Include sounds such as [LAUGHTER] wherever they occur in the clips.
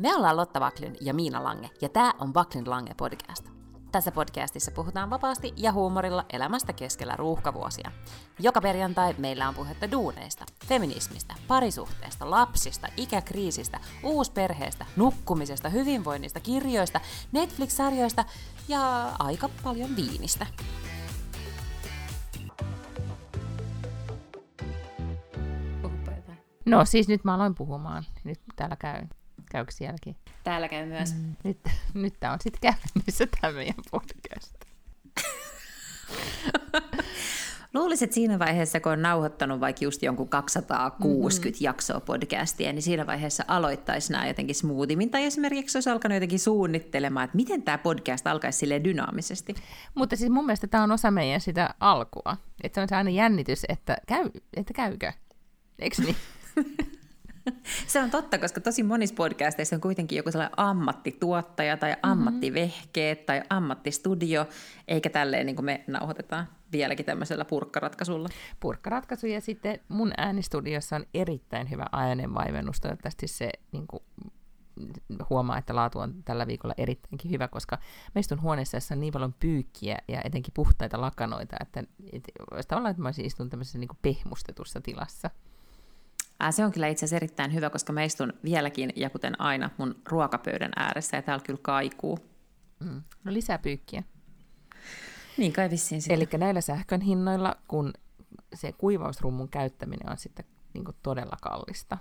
Me ollaan Lotta Vaklin ja Miina Lange, ja tämä on Vaklin Lange podcast. Tässä podcastissa puhutaan vapaasti ja huumorilla elämästä keskellä ruuhkavuosia. Joka perjantai meillä on puhetta duuneista, feminismistä, parisuhteesta, lapsista, ikäkriisistä, uusperheestä, nukkumisesta, hyvinvoinnista, kirjoista, Netflix-sarjoista ja aika paljon viinistä. No siis nyt mä aloin puhumaan. Nyt täällä käy. Käykö sielläkin? Täällä käy myös. Mm, nyt, [LAUGHS] nyt tää on sitten käynnissä tämä meidän podcast. [LAUGHS] Luulisin, että siinä vaiheessa, kun on nauhoittanut vaikka just jonkun 260 mm-hmm. jaksoa podcastia, niin siinä vaiheessa aloittaisi nämä jotenkin smoothimmin. Tai esimerkiksi olisi alkanut jotenkin suunnittelemaan, että miten tämä podcast alkaisi sille dynaamisesti. Mutta siis mun mielestä tämä on osa meidän sitä alkua. Että se on se aina jännitys, että, käy, että käykö. Eikö niin? [LAUGHS] Se on totta, koska tosi monissa podcasteissa on kuitenkin joku sellainen ammattituottaja tai mm-hmm. ammattivehkeet tai ammattistudio, eikä tälleen niin kuin me nauhoitetaan vieläkin tämmöisellä purkkaratkaisulla. Purkkaratkaisu ja sitten mun äänistudiossa on erittäin hyvä äänenvaimennus. Toivottavasti se niin kuin, huomaa, että laatu on tällä viikolla erittäinkin hyvä, koska meistä on huoneessa, jossa on niin paljon pyykkiä ja etenkin puhtaita lakanoita, että, että voisi olla, että mä olisin istunut tämmöisessä niin kuin pehmustetussa tilassa. Ää, se on kyllä itse asiassa erittäin hyvä, koska mä istun vieläkin, ja kuten aina, mun ruokapöydän ääressä, ja täällä kyllä kaikuu. Mm. No lisää pyykkiä. Niin kai vissiin Eli näillä sähkön hinnoilla, kun se kuivausrummun käyttäminen on sitten niin todella kallista,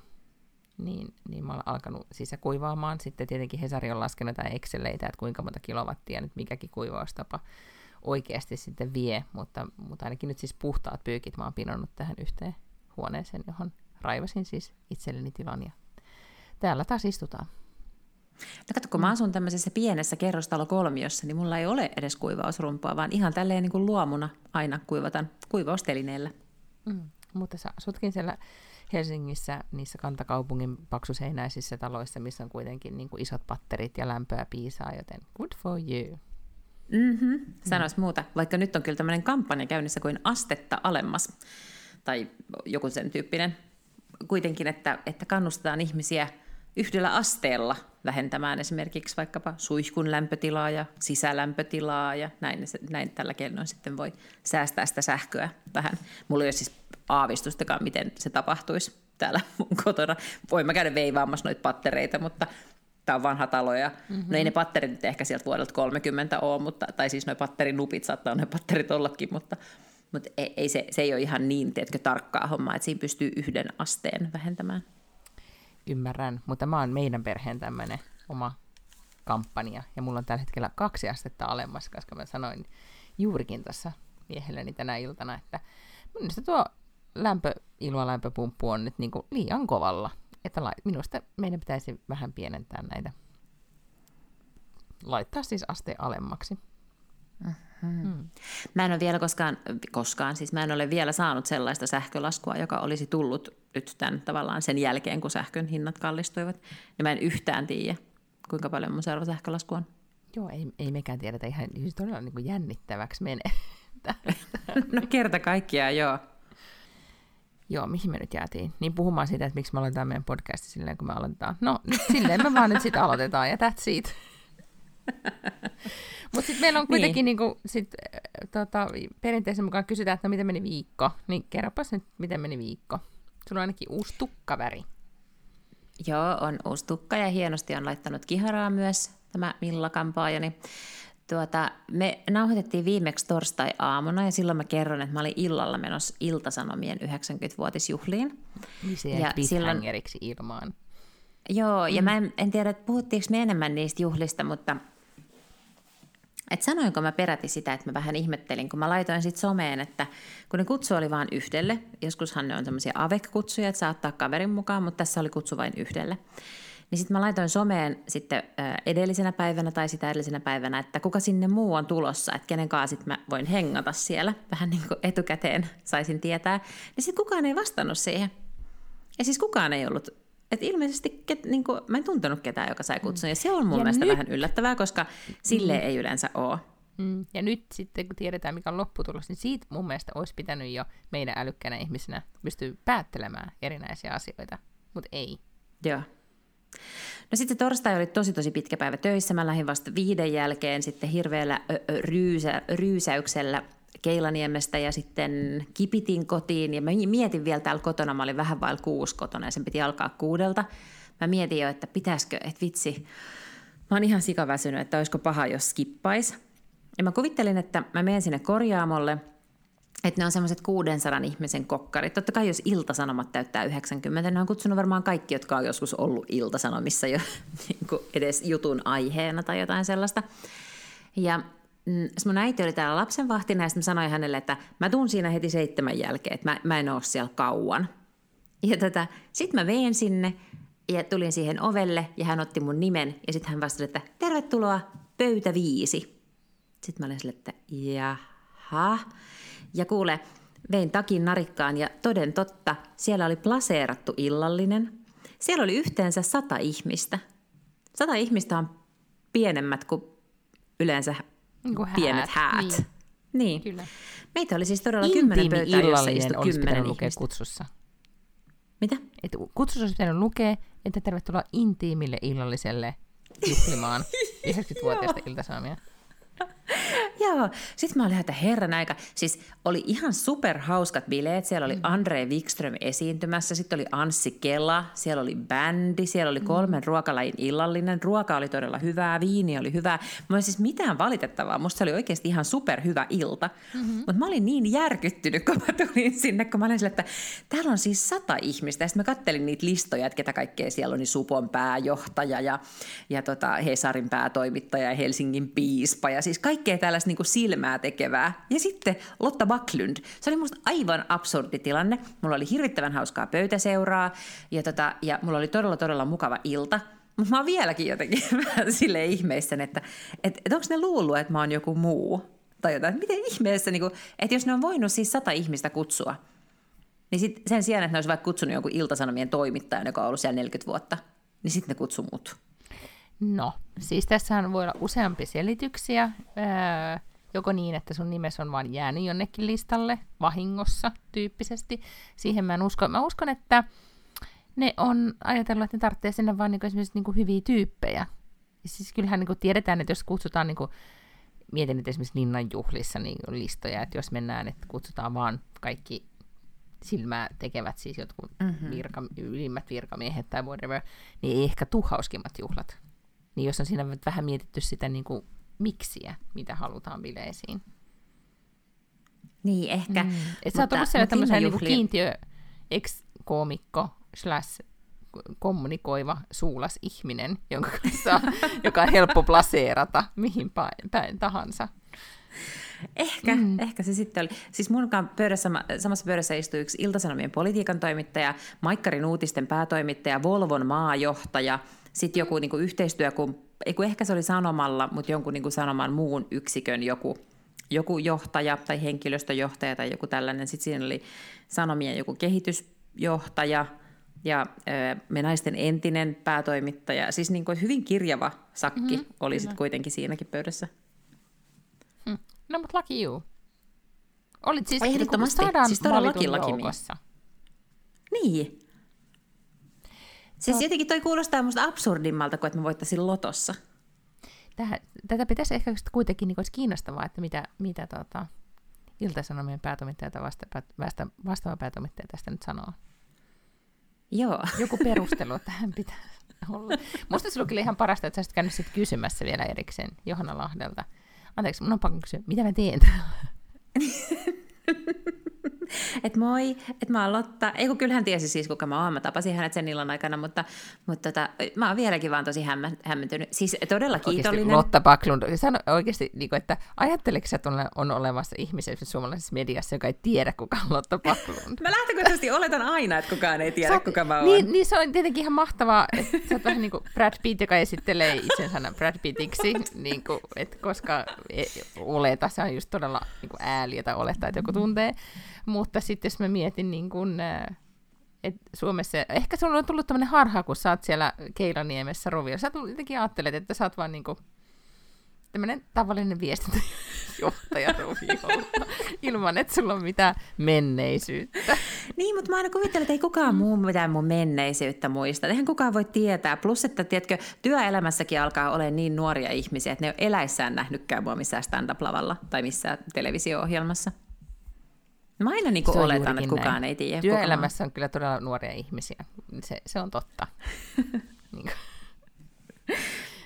niin, niin mä olen alkanut sisäkuivaamaan. Sitten tietenkin Hesari on laskenut jotain Exceleitä, että kuinka monta kilowattia nyt mikäkin kuivaustapa oikeasti sitten vie, mutta, mutta ainakin nyt siis puhtaat pyykit mä oon pinonnut tähän yhteen huoneeseen, johon raivasin siis itselleni tilan ja täällä taas istutaan. No kato, kun mä asun tämmöisessä pienessä kerrostalokolmiossa, niin mulla ei ole edes kuivausrumpaa, vaan ihan tälleen niin kuin luomuna aina kuivatan kuivaustelineellä. Mm, mutta sä asutkin siellä Helsingissä niissä kantakaupungin paksuseinäisissä taloissa, missä on kuitenkin niin kuin isot patterit ja lämpöä piisaa, joten good for you. Mm-hmm. Sanois mm. muuta, vaikka nyt on kyllä tämmöinen kampanja käynnissä kuin astetta alemmas, tai joku sen tyyppinen kuitenkin, että, että kannustetaan ihmisiä yhdellä asteella vähentämään esimerkiksi vaikkapa suihkun lämpötilaa ja sisälämpötilaa ja näin, näin tällä keinoin sitten voi säästää sitä sähköä vähän. Mulla ei ole siis aavistustakaan, miten se tapahtuisi täällä mun kotona. Voin mä käydä veivaamassa noita pattereita, mutta tämä on vanha talo ja mm-hmm. no ei ne patterit nyt ehkä sieltä vuodelta 30 ole, mutta, tai siis noin patterinupit saattaa ne patterit ollakin, mutta mutta ei, ei se, se ei ole ihan niin, tiedätkö, tarkkaa hommaa, että siinä pystyy yhden asteen vähentämään. Ymmärrän, mutta mä oon meidän perheen tämmöinen oma kampanja, ja mulla on tällä hetkellä kaksi astetta alemmas, koska mä sanoin juurikin tässä miehelleni tänä iltana, että minusta tuo lämpö, ilmalämpöpumppu on nyt niin kuin liian kovalla. Että minusta meidän pitäisi vähän pienentää näitä. Laittaa siis asteen alemmaksi. Hmm. Mä en ole vielä koskaan, koskaan, siis mä en ole vielä saanut sellaista sähkölaskua, joka olisi tullut nyt tämän tavallaan sen jälkeen, kun sähkön hinnat kallistuivat. Ja mä en yhtään tiedä, kuinka paljon mun seuraava sähkölasku on. Joo, ei, ei mekään tiedetä ihan siis todella niin kuin jännittäväksi menee. [LAUGHS] no kerta kaikkiaan, joo. Joo, mihin me nyt jäätiin? Niin puhumaan siitä, että miksi me aloitetaan meidän podcasti silleen, kun me aloitetaan. No, nyt silleen me vaan nyt sitten aloitetaan ja that's it. [LAUGHS] Mutta sitten meillä on kuitenkin niin. niinku, sit, äh, tota, perinteisen mukaan kysytään, että no miten meni viikko. Niin kerropas nyt, miten meni viikko. Sulla on ainakin uusi tukkaväri. Joo, on uusi tukka ja hienosti on laittanut kiharaa myös tämä Milla Kampaajani. Tuota, me nauhoitettiin viimeksi torstai-aamuna ja silloin mä kerron, että mä olin illalla menossa Iltasanomien 90-vuotisjuhliin. Niin ja silloin... ilmaan. Joo, ja mm. mä en, en tiedä, että puhuttiinko me enemmän niistä juhlista, mutta et sanoinko mä peräti sitä, että mä vähän ihmettelin, kun mä laitoin sitten someen, että kun ne kutsu oli vain yhdelle, joskushan ne on semmoisia AVEC-kutsuja, että saa ottaa kaverin mukaan, mutta tässä oli kutsu vain yhdelle. Niin sitten mä laitoin someen sitten edellisenä päivänä tai sitä edellisenä päivänä, että kuka sinne muu on tulossa, että kenen kanssa sitten mä voin hengata siellä, vähän niin kuin etukäteen saisin tietää. Niin sitten kukaan ei vastannut siihen. Ja siis kukaan ei ollut et ilmeisesti ket, niin kuin, mä en tuntenut ketään, joka sai kutsun. Ja se on mun ja mielestä nyt... vähän yllättävää, koska sille mm. ei yleensä ole. Mm. Ja nyt sitten, kun tiedetään, mikä on lopputulos, niin siitä mun mielestä olisi pitänyt jo meidän älykkänä ihmisenä pystyä päättelemään erinäisiä asioita. Mutta ei. Joo. No sitten torstai oli tosi tosi pitkä päivä töissä. Mä lähdin vasta viiden jälkeen sitten hirveällä ryysä, ryysäyksellä Keilaniemestä ja sitten kipitin kotiin ja mä mietin vielä täällä kotona, mä olin vähän vailla kuusi kotona ja sen piti alkaa kuudelta. Mä mietin jo, että pitäisikö, että vitsi, mä oon ihan sikaväsynyt, että olisiko paha, jos skippais. Ja mä kuvittelin, että mä menen sinne korjaamolle, että ne on semmoiset 600 ihmisen kokkarit. Totta kai jos iltasanomat täyttää 90, ne on kutsunut varmaan kaikki, jotka on joskus ollut iltasanomissa jo [LAUGHS] niin edes jutun aiheena tai jotain sellaista. Ja mun äiti oli täällä lapsenvahtina ja sitten mä sanoin hänelle, että mä tuun siinä heti seitsemän jälkeen, että mä, mä en ole siellä kauan. Ja tota, sitten mä veen sinne ja tulin siihen ovelle ja hän otti mun nimen ja sitten hän vastasi, että tervetuloa pöytä viisi. Sitten mä olin sille, että jaha. Ja kuule, vein takin narikkaan ja toden totta, siellä oli plaseerattu illallinen. Siellä oli yhteensä sata ihmistä. Sata ihmistä on pienemmät kuin yleensä niin pienet häät. Niin. niin. Kyllä. Meitä oli siis todella Intiimi kymmenen pöytää, jossa istui kymmenen lukea kutsussa. Mitä? Et kutsussa olisi pitänyt lukea, että tervetuloa intiimille illalliselle juhlimaan [LAUGHS] 90-vuotiaista iltasaamia. [LAUGHS] Joo, sitten mä olin, että herran aika, siis oli ihan superhauskat bileet, siellä oli mm. Andre Wikström esiintymässä, sitten oli Anssi Kela, siellä oli bändi, siellä oli mm. kolmen mm. ruokalajin illallinen, ruoka oli todella hyvää, viini oli hyvää, mä olin siis mitään valitettavaa, musta se oli oikeasti ihan superhyvä ilta, mm-hmm. mutta mä olin niin järkyttynyt, kun mä tulin sinne, kun mä olin sille, että täällä on siis sata ihmistä, ja sitten mä kattelin niitä listoja, että ketä kaikkea siellä on, niin Supon pääjohtaja ja, ja tota Hesarin päätoimittaja ja Helsingin piispa, ja siis kaikkea tällaista niin kuin silmää tekevää. Ja sitten Lotta Backlund. Se oli musta aivan absurdi tilanne. Mulla oli hirvittävän hauskaa pöytäseuraa ja, tota, ja mulla oli todella todella mukava ilta. Mutta mä oon vieläkin jotenkin [LAUGHS] vähän sille ihmeissä, että et, et onko ne luullut, että mä oon joku muu? Tai jotain. Miten ihmeessä, niin kuin, että jos ne on voinut siis sata ihmistä kutsua, niin sit sen sijaan, että ne olisi vaikka kutsunut jonkun iltasanomien toimittajan, joka on ollut siellä 40 vuotta, niin sitten ne kutsu mut. No, siis tässä voi olla useampi selityksiä. Öö, joko niin, että sun nimes on vaan jäänyt jonnekin listalle vahingossa tyyppisesti. Siihen mä en usko. Mä uskon, että ne on ajatellut, että ne tarvitsee sinne vaan niin esimerkiksi niin hyviä tyyppejä. Siis kyllähän niin tiedetään, että jos kutsutaan, niin kuin, mietin nyt esimerkiksi Linnan juhlissa niin listoja, että jos mennään, että kutsutaan vaan kaikki silmää tekevät siis jotkut mm-hmm. virka, ylimmät virkamiehet tai whatever, niin ei ehkä tuhauskimmat juhlat. Niin jos on siinä vähän mietitty sitä niin kuin miksiä, mitä halutaan bileisiin. Niin, ehkä. Mm. Et sä oot ollut siellä tämmöisen niin kiintiö ex-koomikko slash kommunikoiva suulas ihminen, jonka kanssa, [LAUGHS] joka on helppo plaseerata mihin päin tahansa. Ehkä, mm. ehkä se sitten oli. Siis mun pöydässä, samassa pöydässä istui yksi Iltasanomien politiikan toimittaja, Maikkarin uutisten päätoimittaja, Volvon maajohtaja, sitten joku niin kuin yhteistyö, kun, kun ehkä se oli Sanomalla, mutta jonkun niin kuin Sanoman muun yksikön joku, joku johtaja tai henkilöstöjohtaja tai joku tällainen. Sitten siinä oli Sanomien joku kehitysjohtaja ja me naisten entinen päätoimittaja. Siis niin kuin hyvin kirjava sakki mm-hmm, oli sitten kuitenkin siinäkin pöydässä. Hm. No, mutta lucky you. Olit siis Ehdottomasti. Niin siis todellakin joukossa. Niin. Siis jotenkin toi kuulostaa musta absurdimmalta kuin että mä voittaisin lotossa. Tähän, tätä pitäisi ehkä kuitenkin niin olisi kiinnostavaa, että mitä, mitä tota, Ilta-Sanomien päätoimittaja tai vasta, vasta, vastaava päätoimittaja tästä nyt sanoo. Joo. Joku perustelu [LAUGHS] tähän pitää olla. Musta se oli kyllä ihan parasta, että sä olisit käynyt sit kysymässä vielä erikseen Johanna Lahdelta. Anteeksi, mun on pakko kysyä, mitä mä teen täällä? [LAUGHS] että moi, että mä oon Lotta. Ei kun kyllä hän tiesi siis, kuka mä oon. Mä tapasin hänet sen illan aikana, mutta, mutta tota, mä oon vieläkin vaan tosi hämmä, hämmentynyt. Siis todella kiitollinen. Oikeasti, Lotta Backlund, sano oikeasti, niin kuin, että ajatteleeko että on, on olemassa ihmisiä suomalaisessa mediassa, joka ei tiedä, kuka on Lotta Backlund? mä lähtökohtaisesti oletan aina, että kukaan ei tiedä, on, kuka mä oon. Niin, niin, se on tietenkin ihan mahtavaa, että sä oot vähän niin kuin Brad Pitt, joka esittelee itsensä Brad Pittiksi, niin kuin, että koska e, oleta, se on just todella niin kuin ääliä tai olettaa, että joku tuntee. Mutta sitten jos mä mietin niin kun, että Suomessa, ehkä sulla on tullut tämmöinen harha, kun sä oot siellä Keilaniemessä rovio. Sä jotenkin ajattelet, että sä oot vaan niin kuin, tämmöinen tavallinen viestintäjohtaja [LAUGHS] Roviolla, ilman että sulla on mitään menneisyyttä. Niin, mutta mä aina kuvittelen, että ei kukaan muu mitään mun menneisyyttä muista. Eihän kukaan voi tietää. Plus, että tiedätkö, työelämässäkin alkaa olla niin nuoria ihmisiä, että ne ei ole eläissään nähnytkään mua missään stand-up-lavalla tai missään televisio-ohjelmassa. Mä aina niin oletan, että kukaan näin. ei tiedä. Työelämässä on kyllä todella nuoria ihmisiä. Se, se on totta. [LAUGHS] niin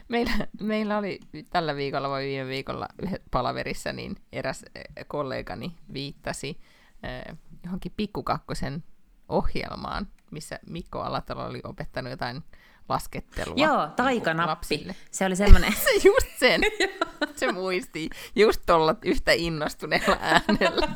meillä, meillä oli tällä viikolla vai viime viikolla palaverissa, niin eräs eh, kollegani viittasi eh, johonkin pikkukakkosen ohjelmaan, missä Mikko Alatalo oli opettanut jotain laskettelua. Joo, niinku taikanappi. Lapsille. Se oli semmoinen. [LAUGHS] se just sen. [LAUGHS] se muisti just tuolla yhtä innostuneella äänellä.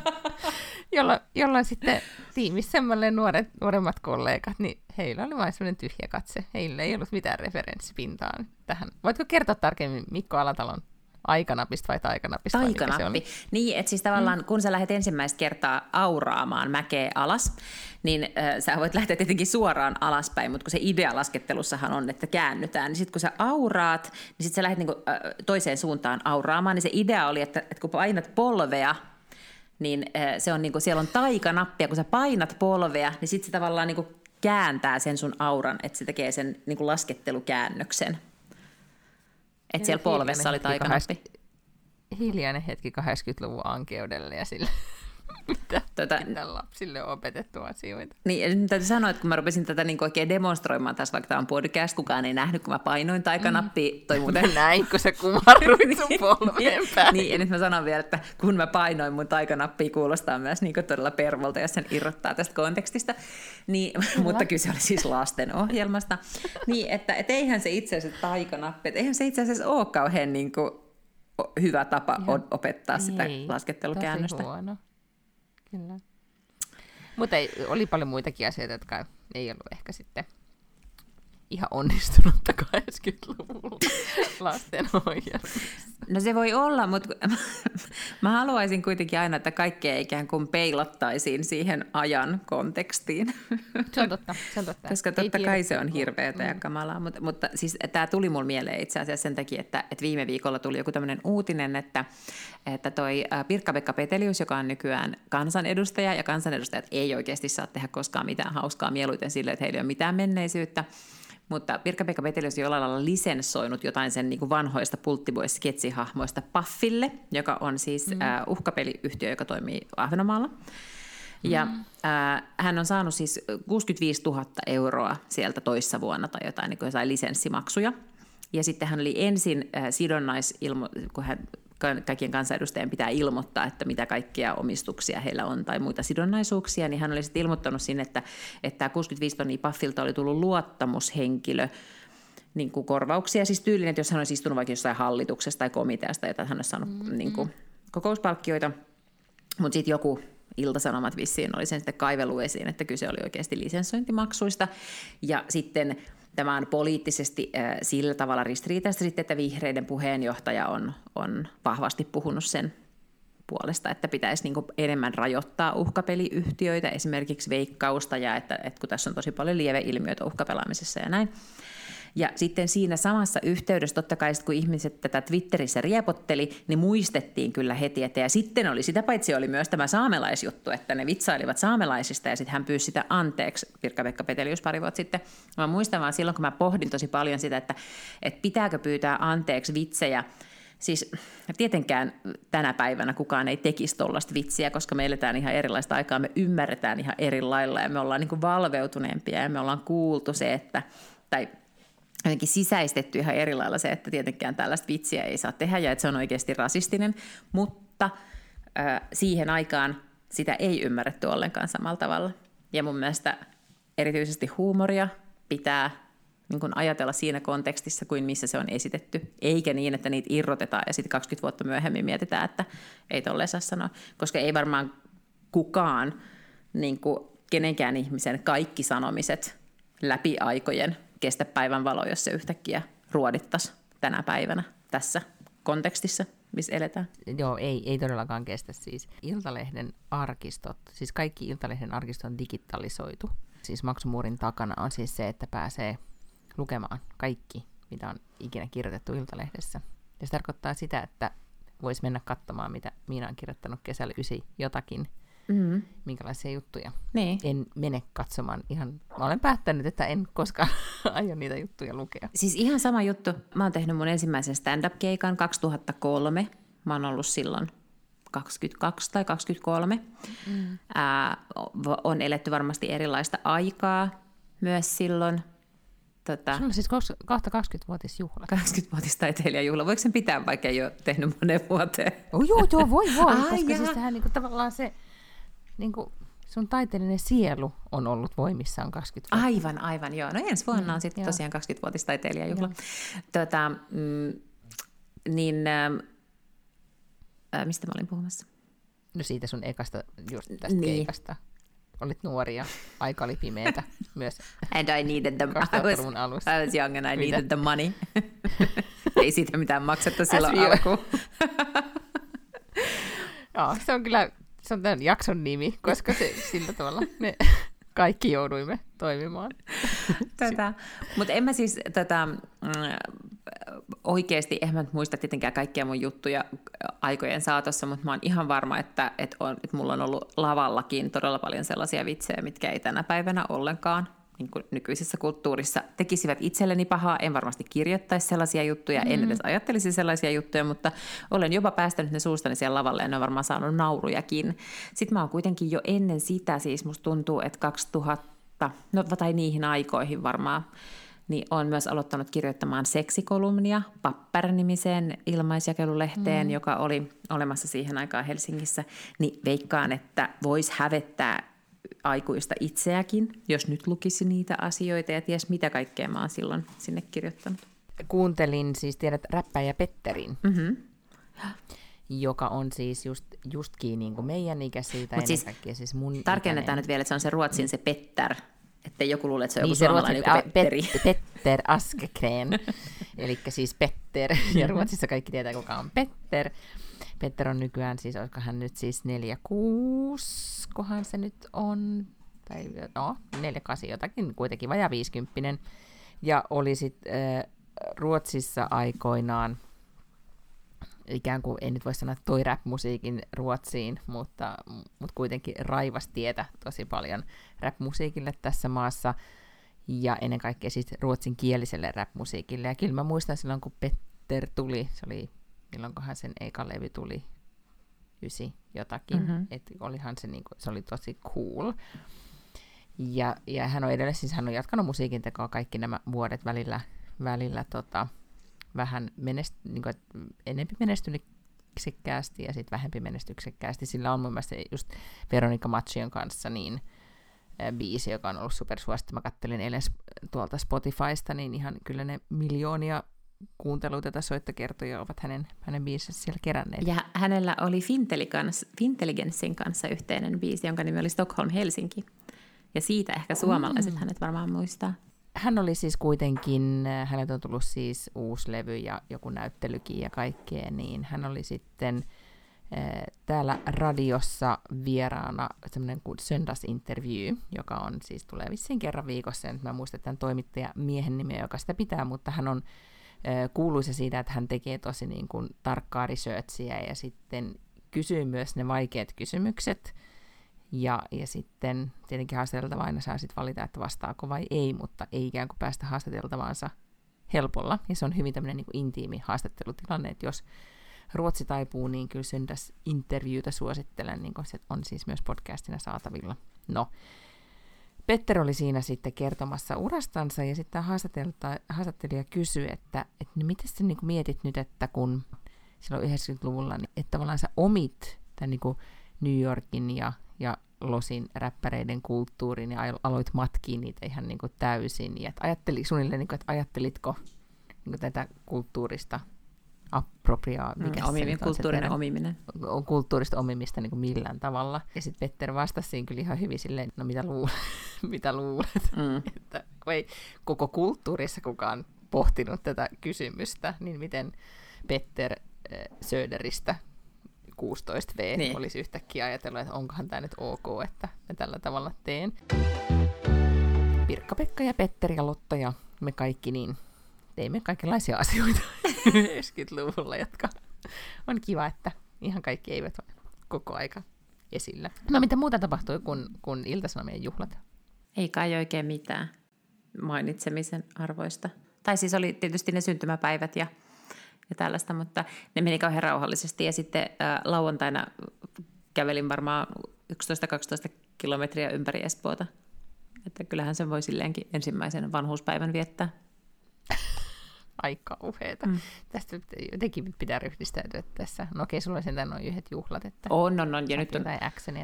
Jolla, jolla sitten tiimissä nuoret, nuoremmat kollegat, niin heillä oli vain semmoinen tyhjä katse. Heillä ei ollut mitään referenssipintaa tähän. Voitko kertoa tarkemmin Mikko Alatalon aikanapista vai taikanapista? Taikanappi. Niin, että siis tavallaan mm. kun sä lähdet ensimmäistä kertaa auraamaan mäkeä alas, niin äh, sä voit lähteä tietenkin suoraan alaspäin, mutta kun se idea laskettelussahan on, että käännytään, niin sitten kun sä auraat, niin sitten sä lähdet niinku, äh, toiseen suuntaan auraamaan, niin se idea oli, että, että kun painat polvea niin se on niinku, siellä on taikanappia, kun sä painat polvea, niin sitten se tavallaan niinku kääntää sen sun auran, että se tekee sen niinku laskettelukäännöksen. Että siellä polvessa oli taikanappi. Hiljainen hetki 80-luvun ankeudelle ja sille mitä, tota, mitä lapsille on opetettu asioita. Niin, täytyy sanoa, että kun mä rupesin tätä niin oikein demonstroimaan tässä, vaikka tämä on podcast, kukaan ei nähnyt, kun mä painoin taikanappi. Mm. Toi muuten... [LAUGHS] Näin, kun sä kumarruit sun [LAUGHS] polveen päin. niin, ja nyt mä sanon vielä, että kun mä painoin mun taikanappi, kuulostaa myös niin todella pervolta, jos sen irrottaa tästä kontekstista. Niin, mutta kyse oli siis lasten ohjelmasta. niin, että et eihän se itse asiassa taikanappi, eihän se itse asiassa ole kauhean niin kuin, hyvä tapa Ihan. opettaa sitä ei, laskettelukäännöstä. Tosi huono. Kyllä. Mutta oli paljon muitakin asioita, jotka ei ollut ehkä sitten ihan onnistunutta 80-luvulla lasten ohjelmassa. No se voi olla, mutta [LAUGHS] mä haluaisin kuitenkin aina, että kaikkea ikään kuin peilattaisiin siihen ajan kontekstiin. Se on totta, se on totta. Koska totta kai se on hirveätä mm. ja kamalaa, mutta, mutta siis tämä tuli mulle mieleen itse asiassa sen takia, että, että viime viikolla tuli joku tämmöinen uutinen, että, että toi Pirkka-Pekka Petelius, joka on nykyään kansanedustaja, ja kansanedustajat ei oikeasti saa tehdä koskaan mitään hauskaa mieluiten sille, että heillä ei ole mitään menneisyyttä, mutta Pirkka-Pekka Petelius on jollain lailla lisensoinut jotain sen niin kuin vanhoista pulttibois-sketsihahmoista Paffille, joka on siis mm. uh, uhkapeliyhtiö, joka toimii Ahvenanmaalla. Ja mm. äh, hän on saanut siis 65 000 euroa sieltä toissa vuonna tai jotain, niin kuin jotain lisenssimaksuja. Ja sitten hän oli ensin äh, sidonnaisilmo, kun hän kaikkien kansanedustajien pitää ilmoittaa, että mitä kaikkia omistuksia heillä on tai muita sidonnaisuuksia, niin hän oli sitten ilmoittanut sinne, että, että 65 tonnia Paffilta oli tullut luottamushenkilö niin kuin korvauksia, siis tyylinen, että jos hän olisi istunut vaikka jossain hallituksessa tai komiteasta, jota hän olisi saanut mm-hmm. niin kuin, kokouspalkkioita, mutta sitten joku iltasanomat vissiin oli sen sitten kaivelu esiin, että kyse oli oikeasti lisensointimaksuista. Ja sitten Tämä on poliittisesti sillä tavalla ristiriitaista sitten, että vihreiden puheenjohtaja on, on vahvasti puhunut sen puolesta, että pitäisi niin enemmän rajoittaa uhkapeliyhtiöitä, esimerkiksi veikkausta, ja että, että kun tässä on tosi paljon lieveilmiöitä uhkapelaamisessa ja näin, ja sitten siinä samassa yhteydessä, totta kai kun ihmiset tätä Twitterissä riepotteli, niin muistettiin kyllä heti, että ja sitten oli sitä paitsi oli myös tämä saamelaisjuttu, että ne vitsailivat saamelaisista ja sitten hän pyysi sitä anteeksi, Pirkka-Pekka Petelius pari vuotta sitten. Mä muistan vaan silloin, kun mä pohdin tosi paljon sitä, että, että pitääkö pyytää anteeksi vitsejä, Siis tietenkään tänä päivänä kukaan ei tekisi tuollaista vitsiä, koska me eletään ihan erilaista aikaa, me ymmärretään ihan eri lailla ja me ollaan niin kuin valveutuneempia ja me ollaan kuultu se, että, tai jotenkin sisäistetty ihan eri lailla se, että tietenkään tällaista vitsiä ei saa tehdä ja että se on oikeasti rasistinen, mutta siihen aikaan sitä ei ymmärretty ollenkaan samalla tavalla. Ja mun mielestä erityisesti huumoria pitää niin kuin ajatella siinä kontekstissa kuin missä se on esitetty, eikä niin, että niitä irrotetaan ja sitten 20 vuotta myöhemmin mietitään, että ei tolleen saa sanoa, koska ei varmaan kukaan niin kuin kenenkään ihmisen kaikki sanomiset läpi aikojen kestä päivän valo, jos se yhtäkkiä ruodittaisi tänä päivänä tässä kontekstissa, missä eletään. Joo, ei, ei todellakaan kestä siis. Iltalehden arkistot, siis kaikki Iltalehden arkistot on digitalisoitu. Siis maksumuurin takana on siis se, että pääsee lukemaan kaikki, mitä on ikinä kirjoitettu Iltalehdessä. Ja se tarkoittaa sitä, että voisi mennä katsomaan, mitä Miina on kirjoittanut kesällä ysi jotakin, mm. minkälaisia juttuja. Niin. En mene katsomaan ihan, mä olen päättänyt, että en koskaan [LAUGHS] aio niitä juttuja lukea. Siis ihan sama juttu. Mä oon tehnyt mun ensimmäisen stand-up-keikan 2003. Mä oon ollut silloin 22 tai 23. Mm. Ää, on eletty varmasti erilaista aikaa myös silloin. Tota, Sulla on siis kohta 20-vuotisjuhla. 20-vuotistaiteilijajuhla. Voiko sen pitää, vaikka ei ole tehnyt monen vuoteen? Oh, joo, joo, voi, voi. [LAUGHS] Ai, koska siis tähän niin kuin, tavallaan se niin kuin, sun taiteellinen sielu on ollut voimissaan 20 vuotta. Aivan, aivan, joo. No ensi vuonna mm, on sitten tosiaan 20-vuotistaiteilijajuhla. Tota, mm, niin, äh, mistä mä olin puhumassa? No siitä sun ekasta, just tästä niin. keikasta olit nuori ja aika oli pimeätä [LAUGHS] myös. And I needed the, I was, alussa. I was young and I Mitä? needed the money. [LAUGHS] Ei siitä mitään maksettu silloin alkuun. [LAUGHS] Joo, se on kyllä se on tämän jakson nimi, koska se sillä tavalla [LAUGHS] me kaikki jouduimme toimimaan. Tätä. Mutta en mä siis tätä, mm, oikeasti, en mä muista tietenkään kaikkia mun juttuja aikojen saatossa, mutta mä oon ihan varma, että, että, on, että mulla on ollut lavallakin todella paljon sellaisia vitsejä, mitkä ei tänä päivänä ollenkaan niin kuin nykyisessä kulttuurissa tekisivät itselleni pahaa. En varmasti kirjoittaisi sellaisia juttuja, mm. en edes ajattelisi sellaisia juttuja, mutta olen jopa päästänyt ne suustani siellä lavalle ja ne on varmaan saanut naurujakin. Sitten mä oon kuitenkin jo ennen sitä, siis musta tuntuu, että 2000, no tai niihin aikoihin varmaan, niin on myös aloittanut kirjoittamaan seksikolumnia Papper-nimiseen ilmaisjakelulehteen, mm. joka oli olemassa siihen aikaan Helsingissä, niin veikkaan, että voisi hävettää aikuista itseäkin, jos nyt lukisi niitä asioita ja ties mitä kaikkea mä oon silloin sinne kirjoittanut. Kuuntelin siis, tiedät, räppäjä Petterin. Mm-hmm joka on siis just, justkin niin kuin meidän ikäisiä tai siis, kaikkea siis mun Tarkennetaan ikäinen. nyt vielä, että se on se ruotsin se Petter, että joku luulee, että se on niin joku se suomalainen ruotsin, joku Petteri. Pet, Petter Askekren, [LAUGHS] eli siis Petter, ja. Ruotsissa kaikki tietää, kuka on Petter. Petter on nykyään siis, olisiko hän nyt siis 46, kohan se nyt on, tai no, 48 jotakin, kuitenkin vajaa 50 ja oli sitten äh, Ruotsissa aikoinaan, ikään kuin, en nyt voi sanoa, toi rap-musiikin Ruotsiin, mutta, mutta kuitenkin raivas tietä tosi paljon rap-musiikille tässä maassa, ja ennen kaikkea siis ruotsinkieliselle rap-musiikille. Ja kyllä mä muistan silloin, kun Petter tuli, se oli milloinkohan sen eka levy tuli, ysi jotakin, mm-hmm. että olihan se, niinku, se oli tosi cool. Ja, ja hän on edelleen, siis hän on jatkanut musiikin tekoa kaikki nämä vuodet välillä, välillä tota, vähän menest, niinku, enempi menestyksekkäästi ja sitten vähempi menestyksekkäästi. Sillä on mun mielestä just Veronika Machion kanssa niin biisi, joka on ollut supersuosittu. Mä kattelin eilen tuolta Spotifysta, niin ihan kyllä ne miljoonia kuunteluita tai soittokertoja ovat hänen, hänen biisinsä siellä keränneet. Ja hänellä oli Fintelligenssin kanssa yhteinen biisi, jonka nimi oli Stockholm Helsinki. Ja siitä ehkä suomalaiset mm. hänet varmaan muistaa. Hän oli siis kuitenkin, hänet on tullut siis uusi levy ja joku näyttelykin ja kaikkea, niin hän oli sitten äh, täällä radiossa vieraana semmoinen kuin Söndagsinterview, joka on siis tulee vissiin kerran viikossa, nyt mä muistan tämän toimittaja miehen nimeä, joka sitä pitää, mutta hän on kuuluisa siitä, että hän tekee tosi niin kuin tarkkaa researchia ja sitten kysyy myös ne vaikeat kysymykset. Ja, ja sitten tietenkin haastateltava aina saa sitten valita, että vastaako vai ei, mutta ei ikään kuin päästä haastateltavaansa helpolla. Ja se on hyvin tämmöinen niin kuin intiimi haastattelutilanne, että jos Ruotsi taipuu, niin kyllä sen tässä interviewtä suosittelen, niin kuin se on siis myös podcastina saatavilla. No, Petter oli siinä sitten kertomassa urastansa ja sitten haastattelija kysyi, että, että no miten sä niin mietit nyt, että kun silloin 90-luvulla, niin, että tavallaan sä omit tämän niin New Yorkin ja, ja Losin räppäreiden kulttuurin ja aloit matkiin niitä ihan niin kuin täysin. Ja että, ajatteli, suunnilleen, niin kuin, että ajattelitko niin kuin tätä kulttuurista appropriaa, mm, mikä mm, omimi, se kulttuurinen on, omiminen. On kulttuurista omimista niin kuin millään tavalla. Ja sitten Petter vastasi siinä kyllä ihan hyvin silleen, no mitä, luulet, [LAUGHS] mitä luulet, mm. [LAUGHS] että kun ei koko kulttuurissa kukaan pohtinut tätä kysymystä, niin miten Petter äh, Söderistä 16V niin. olisi yhtäkkiä ajatellut, että onkohan tämä nyt ok, että mä tällä tavalla teen. Pirkka-Pekka ja Petteri ja Lotta ja me kaikki niin teimme kaikenlaisia [LAUGHS] asioita. 90-luvulla, jotka on kiva, että ihan kaikki eivät ole koko aika esillä. No mitä muuta tapahtui kuin, kuin Ilta-Sanomien juhlat? Ei kai oikein mitään mainitsemisen arvoista. Tai siis oli tietysti ne syntymäpäivät ja, ja tällaista, mutta ne meni kauhean rauhallisesti. Ja sitten ää, lauantaina kävelin varmaan 11-12 kilometriä ympäri Espoota. Että kyllähän se voi silleenkin ensimmäisen vanhuuspäivän viettää. Aika uheeta. Mm. Tästä jotenkin pitää ryhdistäytyä tässä. No okei, sulla on sentään noin yhdet juhlat. Että on, on, on. Ja nyt on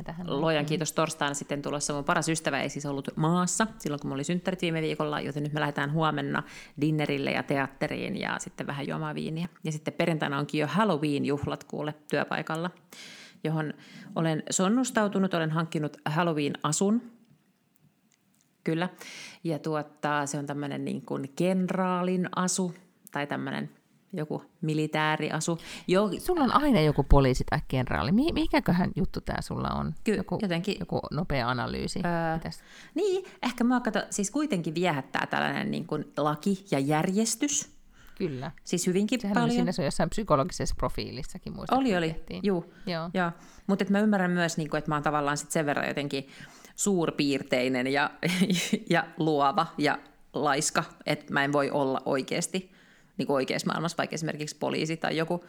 tähän. Luojan kiitos torstaina sitten tulossa. Mun paras ystävä ei siis ollut maassa silloin, kun mulla oli synttärit viime viikolla, joten nyt me lähdetään huomenna dinnerille ja teatteriin ja sitten vähän juomaan viiniä. Ja sitten perjantaina onkin jo Halloween-juhlat kuule työpaikalla, johon olen sonnustautunut, olen hankkinut Halloween-asun, Kyllä. Ja tuottaa, se on tämmöinen niin kuin kenraalin asu tai tämmöinen joku militääriasu. Jo... Sulla on aina joku poliisi tai kenraali. Mikäköhän juttu tämä sulla on? Ky- joku, jotenkin... joku nopea analyysi. Öö, niin, ehkä mua kato, siis kuitenkin viehättää tällainen niin kuin laki ja järjestys. Kyllä. Siis hyvinkin Sehän paljon. Sehän oli jossain psykologisessa profiilissakin muista. Oli, oli. Juu. Joo. Joo. Mutta mä ymmärrän myös, niin kuin, että mä oon tavallaan sit sen verran jotenkin suurpiirteinen ja, [LAUGHS] ja luova ja laiska, että mä en voi olla oikeasti niin kuin oikeassa maailmassa, vaikka esimerkiksi poliisi tai joku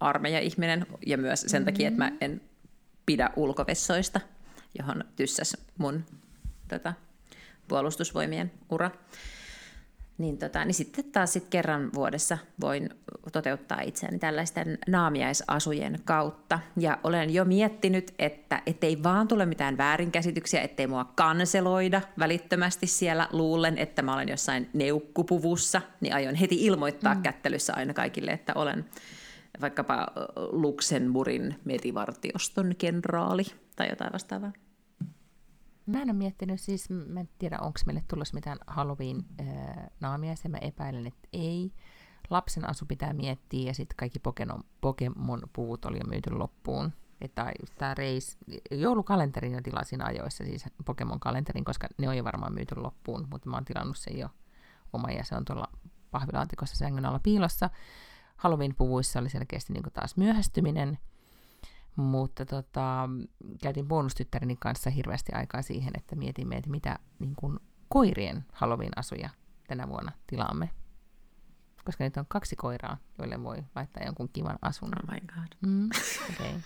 armeija-ihminen, ja myös sen mm-hmm. takia, että mä en pidä ulkovessoista, johon tyssäs mun tota, puolustusvoimien ura niin, tota, niin sitten taas sit kerran vuodessa voin toteuttaa itseäni tällaisten naamiaisasujen kautta. Ja olen jo miettinyt, että ettei vaan tule mitään väärinkäsityksiä, ettei mua kanseloida välittömästi siellä luulen, että mä olen jossain neukkupuvussa, niin aion heti ilmoittaa mm. kättelyssä aina kaikille, että olen vaikkapa Luxemburgin merivartioston kenraali tai jotain vastaavaa. Mä en ole miettinyt, siis mä en tiedä, onko meille tulossa mitään Halloween-naamiaisia, mä epäilen, että ei. Lapsen asu pitää miettiä ja sitten kaikki Pokemon, Pokemon-puvut oli jo myyty loppuun. Että tämä reis, joulukalenterin jo tilasin ajoissa, siis Pokemon-kalenterin, koska ne on jo varmaan myyty loppuun, mutta mä oon tilannut sen jo oma ja se on tuolla pahvilaatikossa sängyn alla piilossa. Halloween-puvuissa oli selkeästi niin taas myöhästyminen – mutta tota, käytin bonustyttäreni kanssa hirveästi aikaa siihen, että mietimme, että mitä niin kuin, koirien Halloween-asuja tänä vuonna tilaamme. Koska nyt on kaksi koiraa, joille voi laittaa jonkun kivan asun. Oh my god. Mm, okay. [LAUGHS]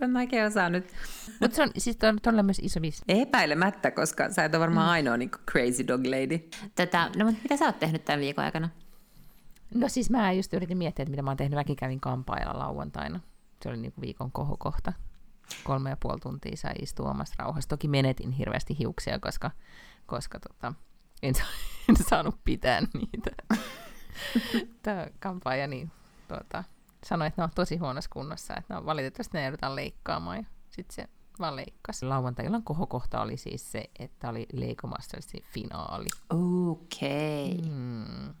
en mäkin osaa nyt. Mutta se on siis on todella myös iso vissi. Epäilemättä, koska sä et ole varmaan mm. ainoa niin crazy dog lady. Tätä, no, mutta mitä sä oot tehnyt tämän viikon aikana? No siis mä just yritin miettiä, että mitä mä oon tehnyt. Mäkin kävin kampailla lauantaina. Se oli niinku viikon kohokohta. Kolme ja puoli tuntia sai istua omassa rauhassa. Toki menetin hirveästi hiuksia, koska, koska tota, en, [LAUGHS] en saanut pitää niitä. [LAUGHS] Tämä kampaaja niin, tota, sanoi, että ne on tosi huonossa kunnossa. Että no, valitettavasti ne joudutaan leikkaamaan. Sitten se vaan leikkasi. Lauantai-illan kohokohta oli siis se, että oli Lego Mastersin finaali. Okei. Okay. Mm.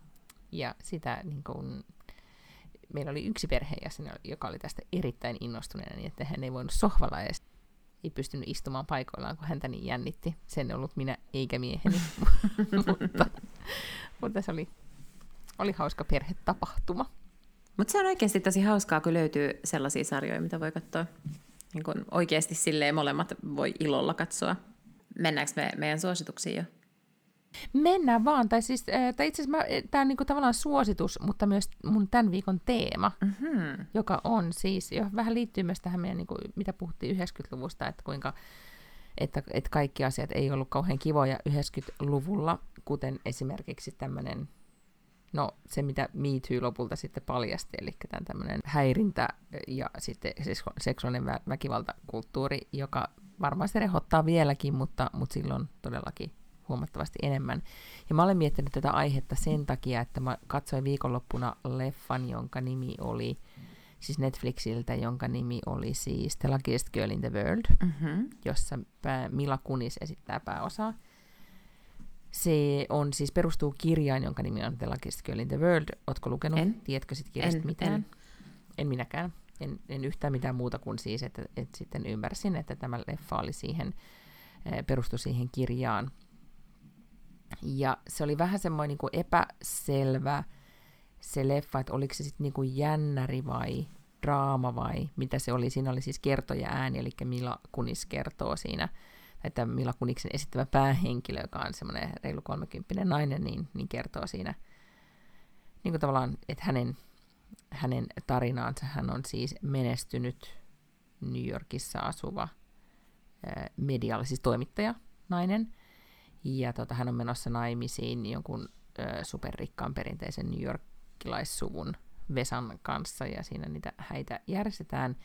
Ja sitä niin kuin, meillä oli yksi perheenjäsen, joka oli tästä erittäin innostuneena, niin että hän ei voinut sohvalla edes ei pystynyt istumaan paikoillaan, kun häntä niin jännitti. Sen ollut minä eikä mieheni. [LAUGHS] mutta, mutta se oli, oli hauska perhetapahtuma. Mutta se on oikeasti tosi hauskaa, kun löytyy sellaisia sarjoja, mitä voi katsoa. Niin kun oikeasti silleen molemmat voi ilolla katsoa. Mennäänkö me meidän suosituksiin jo? Mennään vaan, tai siis, tai itse asiassa tämä on niinku tavallaan suositus, mutta myös mun tämän viikon teema, mm-hmm. joka on siis, jo vähän liittyy myös tähän meidän, niinku, mitä puhuttiin 90-luvusta, että kuinka, että, että kaikki asiat ei ollut kauhean kivoja 90-luvulla, kuten esimerkiksi tämmöinen, no se mitä Me Too lopulta sitten paljasti, eli tämän tämmöinen häirintä ja sitten seksuaalinen vä- väkivaltakulttuuri, joka varmaan se rehottaa vieläkin, mutta, mutta silloin todellakin huomattavasti enemmän. Ja mä olen miettinyt tätä aihetta sen takia, että mä katsoin viikonloppuna leffan, jonka nimi oli, siis Netflixiltä, jonka nimi oli siis The Luckiest Girl in the World, mm-hmm. jossa pää, Mila Kunis esittää pääosaa. Se on siis perustuu kirjaan, jonka nimi on The Luckiest Girl in the World. Ootko lukenut? En. Tiedätkö sit kirjasta en, mitään? En. en minäkään. En, en yhtään mitään muuta kuin siis, että, että sitten ymmärsin, että tämä leffa oli siihen, perustui siihen kirjaan. Ja se oli vähän semmoinen niin kuin epäselvä se leffa, että oliko se sitten niinku jännäri vai draama vai mitä se oli. Siinä oli siis kertoja ääni, eli Mila Kunis kertoo siinä, että Mila Kuniksen esittävä päähenkilö, joka on semmoinen reilu 30 nainen, niin, niin kertoo siinä niin kuin tavallaan, että hänen, hänen tarinaansa hän on siis menestynyt New Yorkissa asuva medialla, siis toimittaja, nainen, ja tota, hän on menossa naimisiin jonkun ö, superrikkaan perinteisen New Yorkilaissuvun Vesan kanssa, ja siinä niitä häitä järjestetään,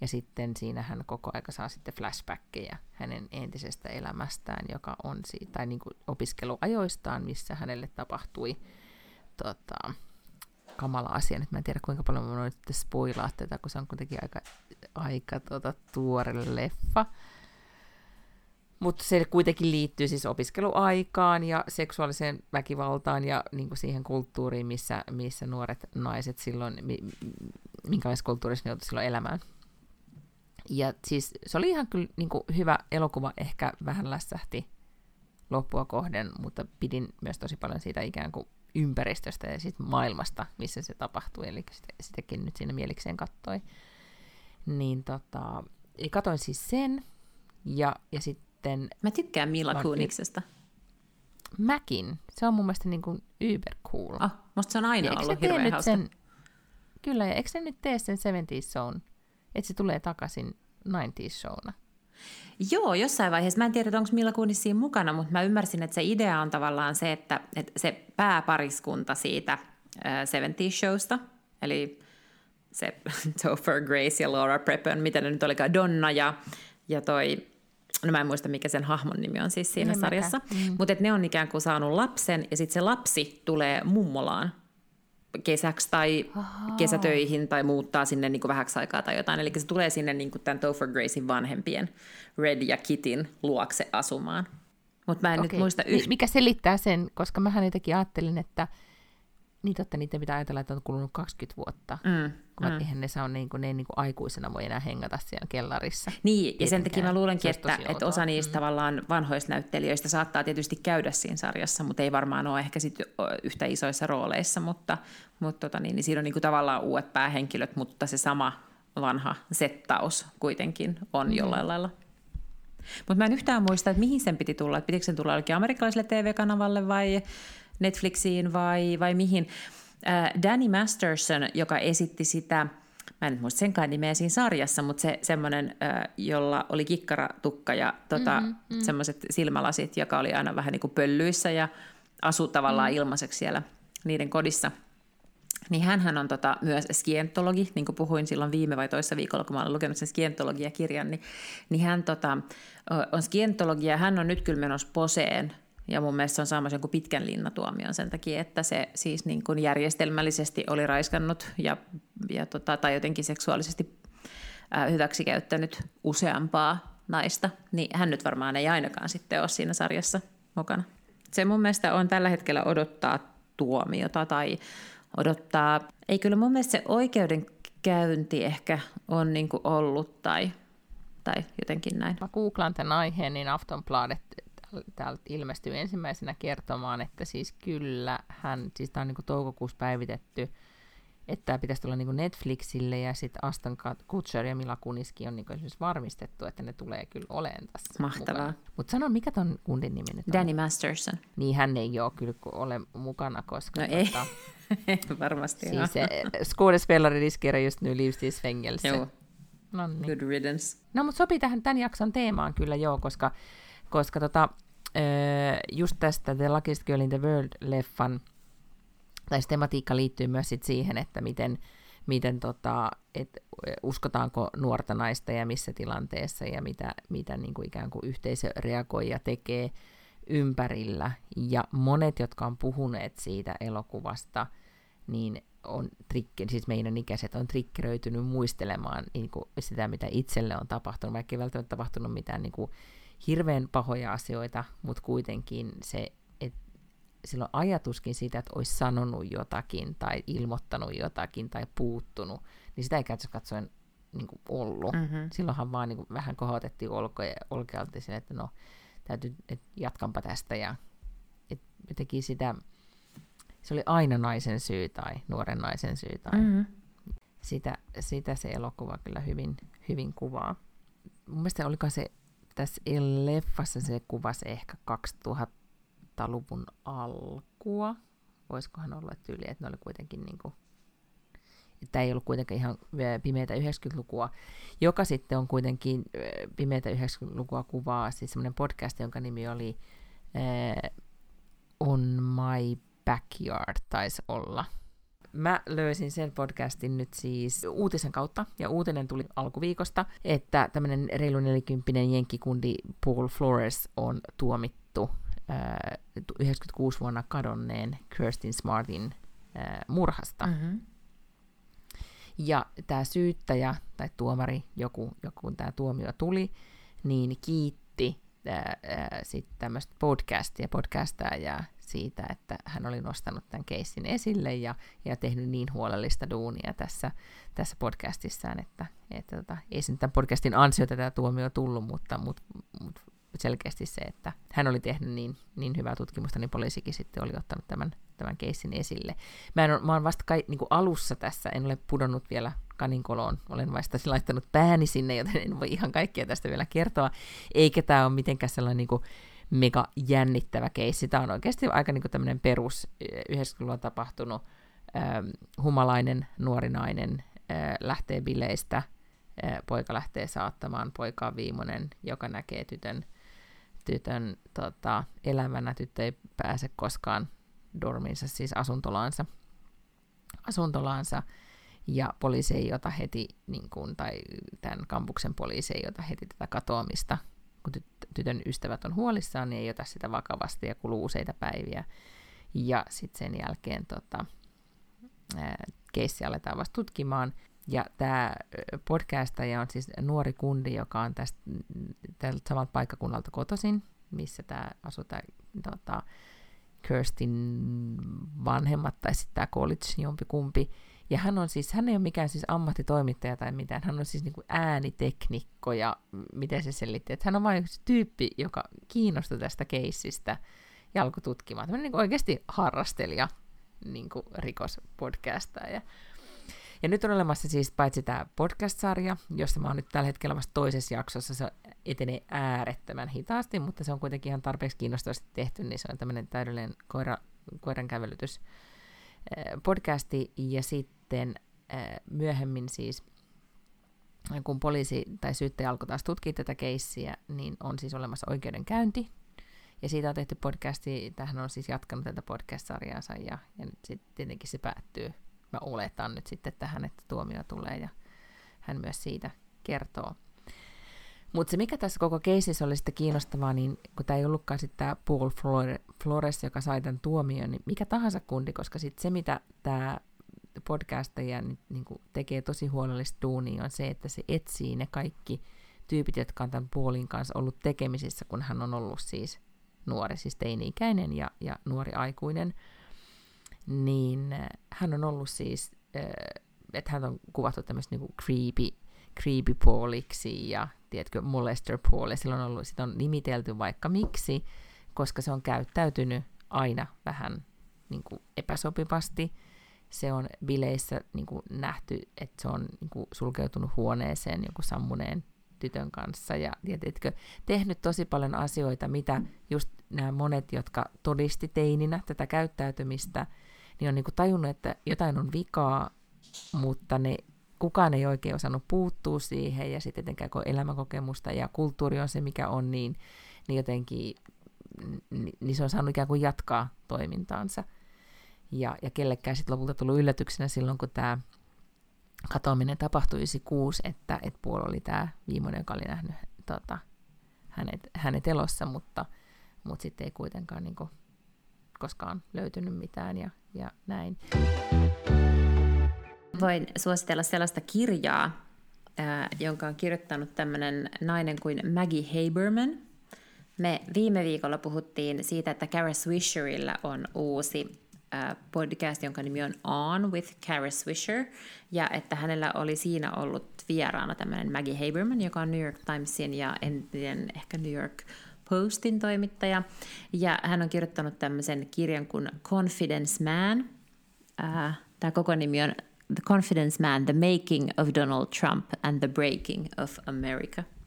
ja sitten siinä hän koko aika saa sitten flashbackkejä hänen entisestä elämästään, joka on siitä, tai niin kuin opiskeluajoistaan, missä hänelle tapahtui tota, kamala asia. Nyt mä en tiedä, kuinka paljon mä voin nyt spoilaa tätä, kun se on kuitenkin aika, aika tota, tuore leffa. Mutta se kuitenkin liittyy siis opiskeluaikaan ja seksuaaliseen väkivaltaan ja niin kuin siihen kulttuuriin, missä, missä nuoret naiset silloin, mi, minkälaisessa kulttuurissa ne silloin elämään. Ja siis se oli ihan kyllä niin kuin hyvä elokuva, ehkä vähän lässähti loppua kohden, mutta pidin myös tosi paljon siitä ikään kuin ympäristöstä ja siitä maailmasta, missä se tapahtui, eli sitä, sitäkin nyt siinä mielikseen kattoi. Niin tota, katoin siis sen, ja, ja sitten... Mä tykkään Mila Kuniksesta. Mäkin. Se on mun mielestä niin kuin uber cool. Ah, musta se on aina ja ollut hirveän hauska. Sen, kyllä, ja eikö se nyt tee sen 70s shown, että se tulee takaisin 90s showna? Joo, jossain vaiheessa. Mä en tiedä, onko Milla Kunis siinä mukana, mutta mä ymmärsin, että se idea on tavallaan se, että, että se pääpariskunta siitä äh, 70 showsta, eli se [LAUGHS] Topher Grace ja Laura Prepon, mitä ne nyt olikaan, Donna ja, ja toi, no mä en muista mikä sen hahmon nimi on siis siinä en sarjassa, mm. mutta ne on ikään kuin saanut lapsen ja sitten se lapsi tulee mummolaan kesäksi tai Aha. kesätöihin tai muuttaa sinne niin kuin vähäksi aikaa tai jotain. Eli se tulee sinne niin kuin tämän Topher Gracein vanhempien Red ja Kitin luokse asumaan. Mutta mä en okay. nyt muista yhtä. Mikä selittää sen, koska mähän jotenkin ajattelin, että niin totta, niitä pitää ajatella, että on kulunut 20 vuotta. Mm, kun mm. eihän ne saa niin kuin, ne ei niin kuin aikuisena voi enää hengata siellä kellarissa. Niin, ja sen takia mä luulenkin, että, että osa niistä mm. tavallaan vanhoista näyttelijöistä saattaa tietysti käydä siinä sarjassa, mutta ei varmaan ole ehkä sit yhtä isoissa rooleissa, mutta, mutta tota niin, niin siinä on niin kuin tavallaan uudet päähenkilöt, mutta se sama vanha settaus kuitenkin on mm. jollain lailla. Mutta mä en yhtään muista, että mihin sen piti tulla. Että pitikö sen tulla jollekin amerikkalaiselle TV-kanavalle vai Netflixiin vai, vai mihin. Äh, Danny Masterson, joka esitti sitä, mä en muista senkaan nimeä siinä sarjassa, mutta se semmoinen, äh, jolla oli kikkaratukka ja tota, mm-hmm, mm. semmoiset silmälasit, joka oli aina vähän niin kuin pöllyissä ja asui tavallaan mm. ilmaiseksi siellä niiden kodissa. Niin hän on tota, myös skientologi, niin kuin puhuin silloin viime vai toissa viikolla, kun mä olen lukenut sen skientologia-kirjan, niin, niin hän tota, on skientologi ja hän on nyt kyllä menossa poseen ja mun mielestä se on saamassa jonkun pitkän linnatuomion sen takia, että se siis niin kuin järjestelmällisesti oli raiskannut ja, ja tota, tai jotenkin seksuaalisesti hyväksikäyttänyt useampaa naista, niin hän nyt varmaan ei ainakaan sitten ole siinä sarjassa mukana. Se mun mielestä on tällä hetkellä odottaa tuomiota tai odottaa, ei kyllä mun mielestä se oikeudenkäynti ehkä on niin kuin ollut tai, tai jotenkin näin. Mä googlaan tämän aiheen, niin Aftonbladet täältä ilmestyy ensimmäisenä kertomaan, että siis kyllä hän, siis tämä on niin toukokuussa päivitetty, että tämä pitäisi tulla niin Netflixille ja sitten Aston Kutcher ja Mila Kuniski on niin esimerkiksi varmistettu, että ne tulee kyllä olemaan tässä Mahtavaa. Mutta sano, mikä ton kundin nimi nyt on? Danny Masterson. Niin hän ei ole kyllä ole mukana, koska... No tota, ei, [LAUGHS] varmasti Siis skådespelare riskerar just nu livstidsfängelse. Joo. No niin. Good riddance. No, mutta sopii tähän tämän jakson teemaan kyllä joo, koska koska tota, just tästä The Luckiest Girl in the World-leffan, tai tematiikka liittyy myös sit siihen, että miten, miten tota, et uskotaanko nuorta naista ja missä tilanteessa ja mitä, mitä niin kuin ikään kuin yhteisö reagoi ja tekee ympärillä. Ja monet, jotka on puhuneet siitä elokuvasta, niin on trikke, siis meidän ikäiset on trikkeröitynyt muistelemaan niin kuin sitä, mitä itselle on tapahtunut, vaikka ei välttämättä tapahtunut mitään niin kuin hirveän pahoja asioita, mutta kuitenkin se, että silloin ajatuskin siitä, että olisi sanonut jotakin tai ilmoittanut jotakin tai puuttunut, niin sitä ei käytössä katsoen niin kuin ollut. Mm-hmm. Silloinhan vaan niin kuin vähän kohotettiin olkoja, olkealta sinne, että no, täytyy, että jatkanpa tästä ja et jotenkin sitä se oli aina naisen syy tai nuoren naisen syy. Tai mm-hmm. sitä, sitä se elokuva kyllä hyvin, hyvin kuvaa. Mun mielestä oliko se tässä leffassa se kuvasi ehkä 2000-luvun alkua. Voisikohan olla tyyli, että ne oli kuitenkin niin kuin, tämä ei ollut kuitenkaan ihan pimeitä 90-lukua, joka sitten on kuitenkin pimeitä 90-lukua kuvaa, siis semmoinen podcast, jonka nimi oli äh, On My Backyard, taisi olla. Mä löysin sen podcastin nyt siis uutisen kautta, ja uutinen tuli alkuviikosta, että tämmöinen reilu nelikymppinen jenkkikundi Paul Flores on tuomittu äh, 96 vuonna kadonneen Kirstin Smartin äh, murhasta. Mm-hmm. Ja tämä syyttäjä tai tuomari, joku, joku kun tämä tuomio tuli, niin kiitti sitten tämmöistä podcastia, podcastajaa siitä, että hän oli nostanut tämän keissin esille ja, ja tehnyt niin huolellista duunia tässä, tässä podcastissaan, että, että tota, ei sen tämän podcastin ansiota tämä tuomio tullut, mutta, mutta, mutta selkeästi se, että hän oli tehnyt niin, niin hyvää tutkimusta, niin poliisikin sitten oli ottanut tämän, tämän keissin esille. Mä, en ole, mä olen vasta kai, niin alussa tässä, en ole pudonnut vielä kaninkoloon, olen vasta laittanut pääni sinne, joten en voi ihan kaikkea tästä vielä kertoa, eikä tämä ole mitenkään sellainen niin kuin mega jännittävä keissi. Tämä on oikeasti aika niin tämmöinen perus 90-luvulla tapahtunut ähm, humalainen nuori nainen äh, lähtee bileistä, äh, poika lähtee saattamaan, poika on viimeinen, joka näkee tytön tytön tota, elämänä. Tyttö ei pääse koskaan dormiinsa, siis asuntolaansa. asuntolaansa ja poliisi ei ota heti, niin kuin, tai tämän kampuksen poliisi ei ota heti tätä katoamista, kun tytön ystävät on huolissaan, niin ei ota sitä vakavasti ja kuluu useita päiviä. Ja sitten sen jälkeen tota, keissi aletaan vasta tutkimaan. Ja tämä podcastaja on siis nuori kundi, joka on tästä tältä samalta paikkakunnalta kotoisin, missä tämä asuu tämä tota, Kirstin vanhemmat tai sitten tämä college jompikumpi. Ja hän on siis, hän ei ole mikään siis ammattitoimittaja tai mitään, hän on siis niin kuin ääniteknikko ja miten se selitti, että hän on vain yksi tyyppi, joka kiinnostui tästä keissistä ja alkoi tutkimaan. Tämmöinen niin oikeasti harrastelija niin kuin rikospodcastaja. Ja nyt on olemassa siis paitsi tämä podcast-sarja, josta mä oon nyt tällä hetkellä vasta toisessa jaksossa, se etenee äärettömän hitaasti, mutta se on kuitenkin ihan tarpeeksi kiinnostavasti tehty, niin se on tämmöinen täydellinen koira, koiran kävelytys podcasti, ja sitten myöhemmin siis, kun poliisi tai syyttäjä alkoi taas tutkia tätä keissiä, niin on siis olemassa oikeudenkäynti, ja siitä on tehty podcasti, tähän on siis jatkanut tätä podcast-sarjaansa, ja, ja nyt sitten tietenkin se päättyy. Mä oletan nyt sitten tähän, että tuomio tulee ja hän myös siitä kertoo. Mutta se, mikä tässä koko keisissä oli sitten kiinnostavaa, niin kun tämä ei ollutkaan sitten tämä Paul Flores, joka sai tämän tuomion, niin mikä tahansa kundi, koska sitten se, mitä tämä podcastaja niin, niin tekee tosi huolellista duunia, on se, että se etsii ne kaikki tyypit, jotka on tämän Paulin kanssa ollut tekemisissä, kun hän on ollut siis nuori, siis teini-ikäinen ja, ja nuori aikuinen – niin äh, hän on ollut siis, äh, että hän on kuvattu tämmöistä niinku creepy, creepy Pauliksi ja tiedätkö, molester ja sillä on ollut, sitä on nimitelty vaikka miksi, koska se on käyttäytynyt aina vähän niin kuin epäsopivasti. Se on bileissä niin kuin nähty, että se on niin kuin sulkeutunut huoneeseen joku sammuneen tytön kanssa ja tiedätkö, tehnyt tosi paljon asioita, mitä just nämä monet, jotka todisti teininä tätä käyttäytymistä, niin on niin kuin tajunnut, että jotain on vikaa, mutta ne, kukaan ei oikein osannut puuttua siihen, ja sitten etenkään kun elämänkokemusta ja kulttuuri on se, mikä on, niin, niin jotenkin niin, se on saanut ikään kuin jatkaa toimintaansa. Ja, ja kellekään sitten lopulta tullut yllätyksenä silloin, kun tämä katoaminen tapahtui 96, että, että Puol oli tämä viimeinen, joka oli nähnyt tota, hänet, hänet elossa, mutta, mutta sitten ei kuitenkaan niin kuin, koskaan löytynyt mitään ja, ja näin. Voin suositella sellaista kirjaa, jonka on kirjoittanut tämmöinen nainen kuin Maggie Haberman. Me viime viikolla puhuttiin siitä, että Kara Swisherilla on uusi podcast, jonka nimi on On with Kara Swisher, ja että hänellä oli siinä ollut vieraana tämmöinen Maggie Haberman, joka on New York Timesin ja entinen ehkä New York Postin toimittaja, ja hän on kirjoittanut tämmöisen kirjan kuin Confidence Man. Tämä koko nimi on The Confidence Man, The Making of Donald Trump and the Breaking of America –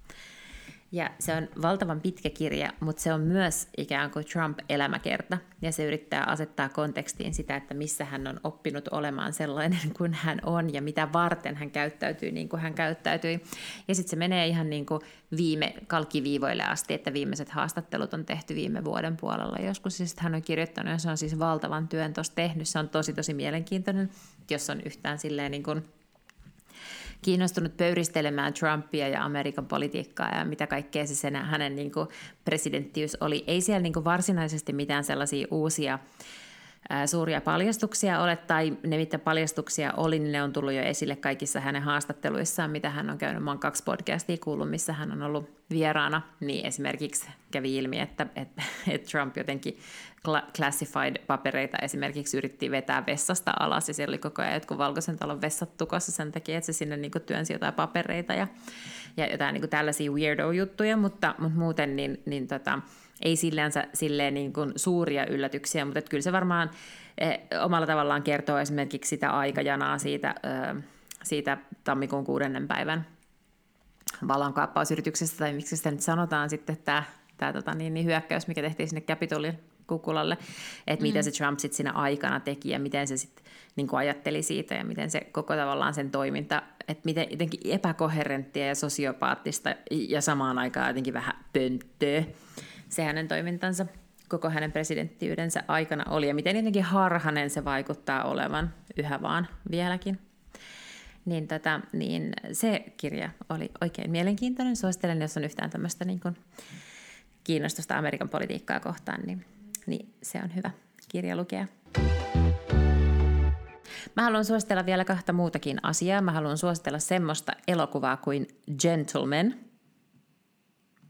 ja se on valtavan pitkä kirja, mutta se on myös ikään kuin Trump-elämäkerta. Ja se yrittää asettaa kontekstiin sitä, että missä hän on oppinut olemaan sellainen [LAUGHS] kuin hän on ja mitä varten hän käyttäytyy niin kuin hän käyttäytyi. Ja sitten se menee ihan niin kuin viime kalkiviivoille asti, että viimeiset haastattelut on tehty viime vuoden puolella. Joskus siis hän on kirjoittanut ja se on siis valtavan työn tuossa tehnyt. Se on tosi tosi mielenkiintoinen, jos on yhtään silleen niin kuin kiinnostunut pöyristelemään Trumpia ja Amerikan politiikkaa ja mitä kaikkea se sen, hänen niin kuin presidenttiys oli. Ei siellä niin kuin varsinaisesti mitään sellaisia uusia suuria paljastuksia ole, tai ne mitä paljastuksia oli, niin ne on tullut jo esille kaikissa hänen haastatteluissaan, mitä hän on käynyt. Mä oon kaksi podcastia kuullut, missä hän on ollut vieraana, niin esimerkiksi kävi ilmi, että, että, että Trump jotenkin classified-papereita esimerkiksi yritti vetää vessasta alas, ja siellä oli koko ajan jotkut valkoisen talon vessat tukossa sen takia, että se sinne niin kuin työnsi jotain papereita ja, ja jotain niin kuin tällaisia weirdo-juttuja, mutta, mutta muuten niin, niin tota, ei sillänsä silleen niin kuin suuria yllätyksiä, mutta kyllä se varmaan eh, omalla tavallaan kertoo esimerkiksi sitä aikajanaa siitä, siitä tammikuun kuudennen päivän vallankaappausyrityksestä, tai miksi sitä nyt sanotaan sitten, tämä, tämä tota, niin, niin hyökkäys, mikä tehtiin sinne Capitolin kukulalle, että mm. mitä se Trump sitten siinä aikana teki ja miten se sitten niin ajatteli siitä ja miten se koko tavallaan sen toiminta, että miten jotenkin epäkoherenttia ja sosiopaattista ja samaan aikaan jotenkin vähän pönttöä se hänen toimintansa koko hänen presidenttiydensä aikana oli ja miten jotenkin harhanen se vaikuttaa olevan yhä vaan vieläkin. Niin, tota, niin se kirja oli oikein mielenkiintoinen. Suosittelen, jos on yhtään tämmöistä niin kuin kiinnostusta Amerikan politiikkaa kohtaan, niin, niin se on hyvä kirja lukea. Mä haluan suositella vielä kahta muutakin asiaa. Mä haluan suositella semmoista elokuvaa kuin Gentleman –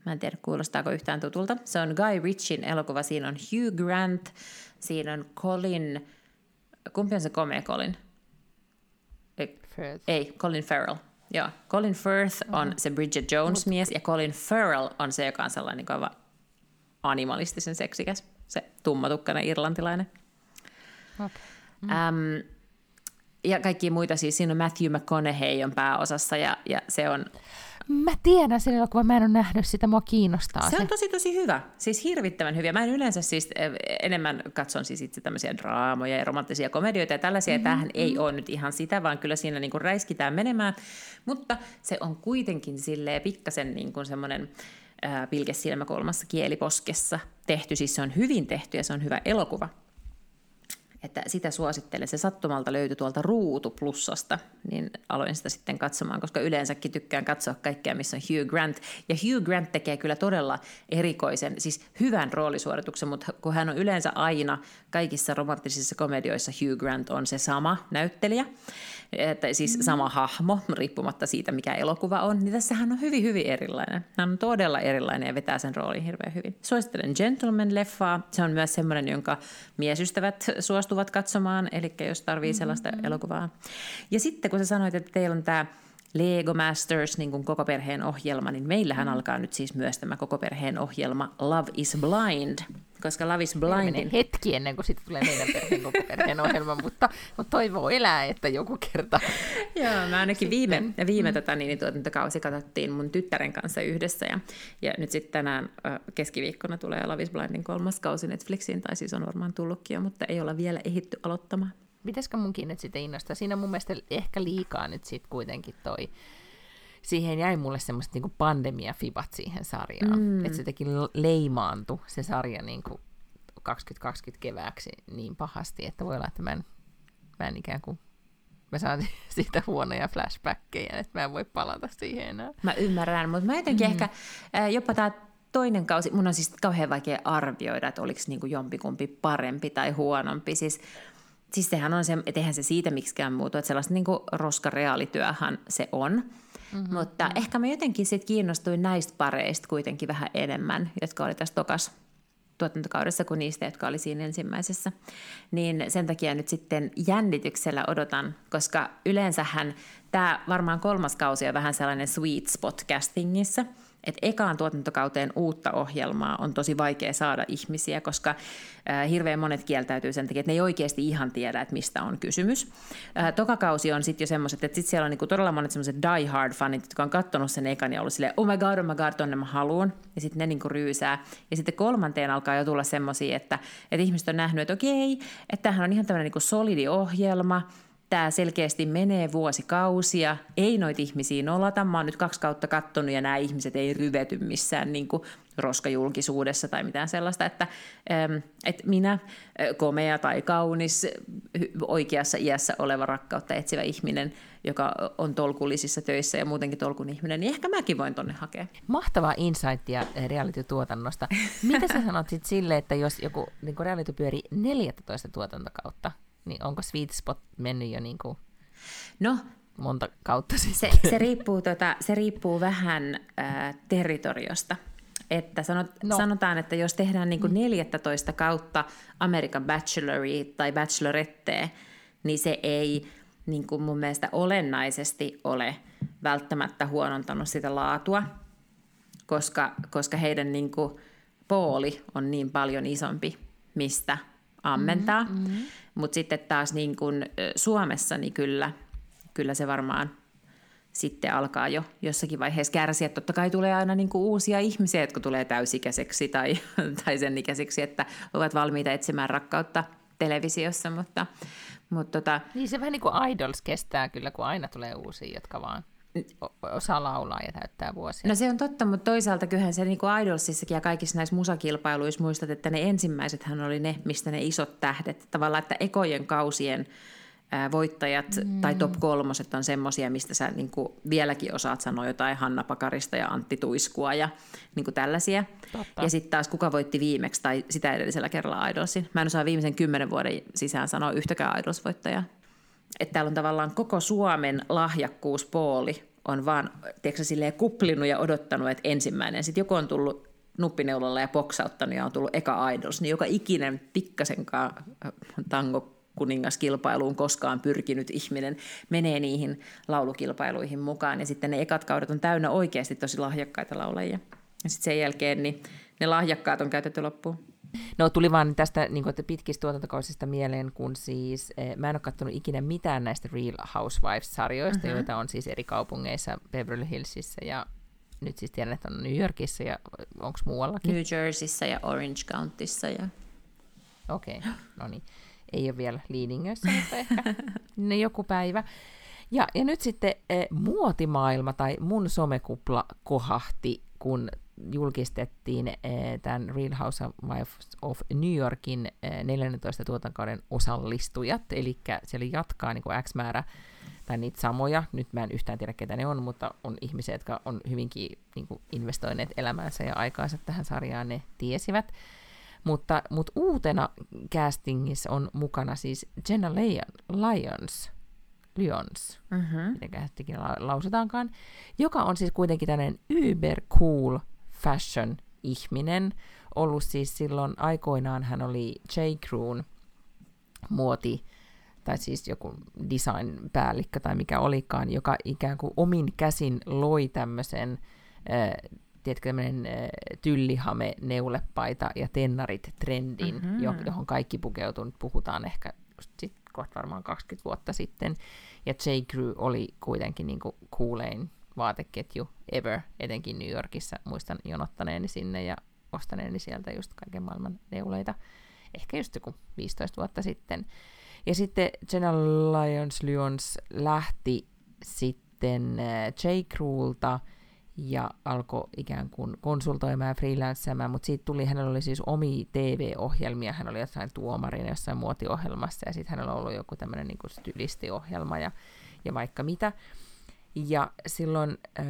Mä en tiedä, kuulostaako yhtään tutulta. Se on Guy Ritchin elokuva. Siinä on Hugh Grant, siinä on Colin... Kumpi on se komea Colin? Ei, Firth. ei Colin Farrell. Joo, Colin Firth on mm. se Bridget Jones-mies ja Colin Farrell on se, joka on sellainen kova animalistisen seksikäs. Se tummatukkainen irlantilainen. Mm. Ähm, ja kaikki muita, siis siinä on Matthew McConaughey on pääosassa ja, ja se on Mä tiedän sen elokuvan, mä en ole nähnyt sitä, mua kiinnostaa se. Se on tosi tosi hyvä, siis hirvittävän hyviä. Mä en yleensä siis eh, enemmän katson siis itse tämmöisiä draamoja ja romanttisia komedioita ja tällaisia. Mm-hmm. Tämähän ei ole nyt ihan sitä, vaan kyllä siinä niinku räiskitään menemään, mutta se on kuitenkin silleen pikkasen niin kuin semmoinen pilkesilmäkulmassa kieliposkessa tehty. Siis se on hyvin tehty ja se on hyvä elokuva että sitä suosittelen. Se sattumalta löytyi tuolta Ruutu Plussasta, niin aloin sitä sitten katsomaan, koska yleensäkin tykkään katsoa kaikkea, missä on Hugh Grant. Ja Hugh Grant tekee kyllä todella erikoisen, siis hyvän roolisuorituksen, mutta kun hän on yleensä aina kaikissa romanttisissa komedioissa Hugh Grant on se sama näyttelijä, että siis mm. sama hahmo, riippumatta siitä, mikä elokuva on, niin tässä hän on hyvin, hyvin erilainen. Hän on todella erilainen ja vetää sen roolin hirveän hyvin. Suosittelen Gentleman-leffaa. Se on myös semmoinen, jonka miesystävät suostuvat katsomaan, eli jos tarvii mm-hmm. sellaista elokuvaa. Ja sitten kun sä sanoit, että teillä on tämä Lego Masters, niin kuin koko perheen ohjelma, niin meillähän mm. alkaa nyt siis myös tämä koko perheen ohjelma Love is Blind, koska Love is Blind... hetki ennen kuin sitten tulee meidän perheen koko perheen ohjelma, mutta, mutta toivoo elää, että joku kerta. [LAUGHS] Joo, mä ainakin viime, viime mm. tota, niin, tuotantokausi katsottiin mun tyttären kanssa yhdessä ja, ja nyt sitten tänään keskiviikkona tulee Love is Blindin kolmas kausi Netflixiin, tai siis on varmaan tullutkin jo, mutta ei olla vielä ehitty aloittamaan pitäisikö munkin nyt sitten innostaa? Siinä on mun mielestä ehkä liikaa nyt sitten kuitenkin toi, siihen jäi mulle semmoiset niin pandemia-fibat siihen sarjaan. Mm. Että se teki leimaantu se sarja niin kuin 2020 kevääksi niin pahasti, että voi olla, että mä en, mä en ikään kuin mä saan [LAUGHS] siitä huonoja flashbackkejä, että mä en voi palata siihen enää. Mä ymmärrän, mutta mä jotenkin mm. ehkä jopa tämä toinen kausi, mun on siis kauhean vaikea arvioida, että oliko niin kuin jompikumpi parempi tai huonompi. Siis siis sehän on se, että eihän se siitä miksikään muutu, että sellaista niin roskareaalityöhän se on. Mm-hmm. Mutta ehkä mä jotenkin sitten kiinnostuin näistä pareista kuitenkin vähän enemmän, jotka oli tässä tokas tuotantokaudessa kuin niistä, jotka oli siinä ensimmäisessä. Niin sen takia nyt sitten jännityksellä odotan, koska yleensähän tämä varmaan kolmas kausi on vähän sellainen sweet spot castingissa – että ekaan tuotantokauteen uutta ohjelmaa on tosi vaikea saada ihmisiä, koska äh, hirveän monet kieltäytyy sen takia, että ne ei oikeasti ihan tiedä, että mistä on kysymys. Äh, toka kausi on sitten jo semmoiset, että sitten siellä on niinku todella monet semmoiset die hard fanit, jotka on katsonut sen ekan ja ollut silleen, oh my god, oh my god, tonne mä haluan. Ja sitten ne niinku ryysää. Ja sitten kolmanteen alkaa jo tulla semmoisia, että, että ihmiset on nähnyt, että okei, että tämähän on ihan tämmöinen niinku solidi ohjelma, tämä selkeästi menee vuosikausia, ei noita ihmisiä nolata. Mä oon nyt kaksi kautta kattonut ja nämä ihmiset ei ryvety missään niin kuin roskajulkisuudessa tai mitään sellaista, että, että minä, komea tai kaunis, oikeassa iässä oleva rakkautta etsivä ihminen, joka on tolkullisissa töissä ja muutenkin tolkun ihminen, niin ehkä mäkin voin tonne hakea. Mahtavaa insightia reality-tuotannosta. Mitä sä sanot sitten sille, että jos joku niin reality pyörii 14 tuotantokautta, niin onko Sweet Spot mennyt jo niin kuin no, monta kautta sitten? Se, se, riippuu, tota, se riippuu vähän äh, territoriosta. Että sanot, no. Sanotaan, että jos tehdään niin kuin 14 mm. kautta American Bacheloria tai Bachelorette, niin se ei niin kuin mun mielestä olennaisesti ole välttämättä huonontanut sitä laatua, koska, koska heidän niin kuin pooli on niin paljon isompi, mistä ammentaa. Mm-hmm. Mutta sitten taas niin kun Suomessa, niin kyllä, kyllä se varmaan sitten alkaa jo jossakin vaiheessa kärsiä. Totta kai tulee aina niin uusia ihmisiä, jotka tulee täysikäiseksi tai, [LAUGHS] tai sen ikäiseksi, että ovat valmiita etsimään rakkautta televisiossa, mutta, mutta tota... Niin se vähän niin kuin Idols kestää kyllä, kun aina tulee uusia, jotka vaan osaa laulaa ja täyttää vuosia. No se on totta, mutta toisaalta kyllähän se niin kuin Idolsissakin ja kaikissa näissä musakilpailuissa muistat, että ne ensimmäisethän oli ne, mistä ne isot tähdet. Tavallaan, että ekojen kausien voittajat mm. tai top kolmoset on semmoisia, mistä sä niin kuin vieläkin osaat sanoa jotain Hanna Pakarista ja Antti Tuiskua ja niin kuin tällaisia. Totta. Ja sitten taas kuka voitti viimeksi tai sitä edellisellä kerralla Idolsin. Mä en osaa viimeisen kymmenen vuoden sisään sanoa yhtäkään Idols-voittajaa että täällä on tavallaan koko Suomen lahjakkuuspooli on vaan tiedätkö, kuplinut ja odottanut, että ensimmäinen. Sitten joku on tullut nuppineulalla ja poksauttanut ja on tullut eka idols, niin joka ikinen pikkasenkaan tango kuningaskilpailuun koskaan pyrkinyt ihminen menee niihin laulukilpailuihin mukaan. Ja sitten ne ekat kaudet on täynnä oikeasti tosi lahjakkaita laulajia. Ja sitten sen jälkeen niin ne lahjakkaat on käytetty loppuun. No tuli vaan tästä niin kuin, pitkistä tuotantokausista mieleen, kun siis eh, mä en ole katsonut ikinä mitään näistä Real Housewives-sarjoista, mm-hmm. joita on siis eri kaupungeissa, Beverly Hillsissä ja nyt siis tiedän, että on New Yorkissa ja onko muuallakin? New Jerseyssä ja Orange Countyssa. Ja... Okei, okay. no niin. Ei ole vielä Leadingössä, mutta ehkä [LAUGHS] ne joku päivä. Ja, ja nyt sitten eh, muotimaailma tai mun somekupla kohahti, kun julkistettiin eh, tämän Real Housewives of New Yorkin 14 eh, tuotankauden osallistujat, eli siellä jatkaa niin kuin X määrä. Tai niitä samoja, nyt mä en yhtään tiedä ketä ne on, mutta on ihmisiä, jotka on hyvinkin niin kuin investoineet elämänsä ja aikaansa tähän sarjaan, ne tiesivät. Mutta, mutta uutena castingissa on mukana siis Jenna Lyons, Lyons, mm-hmm. miten lausutaankaan, joka on siis kuitenkin tämmöinen uber cool fashion-ihminen. Ollut siis silloin aikoinaan hän oli J. Crewn muoti, tai siis joku design-päällikkö tai mikä olikaan, joka ikään kuin omin käsin loi tämmöisen, äh, tiedätkö, tämmöinen äh, tyllihame, neulepaita ja tennarit trendin, mm-hmm. johon kaikki pukeutunut, puhutaan ehkä just sit, kohta varmaan 20 vuotta sitten. Ja J. Crew oli kuitenkin niin kuin kuulein vaateketju ever, etenkin New Yorkissa. Muistan jonottaneeni sinne ja ostaneeni sieltä just kaiken maailman neuleita. Ehkä just joku 15 vuotta sitten. Ja sitten Jenna Lyons Lyons lähti sitten äh, J. Crewlta ja alkoi ikään kuin konsultoimaan ja freelanceamaan, mutta siitä tuli, hänellä oli siis omi TV-ohjelmia, hän oli jossain tuomarina jossain muotiohjelmassa ja sitten hänellä oli ollut joku tämmöinen niin stylistiohjelma ja, ja vaikka mitä. Ja silloin äh,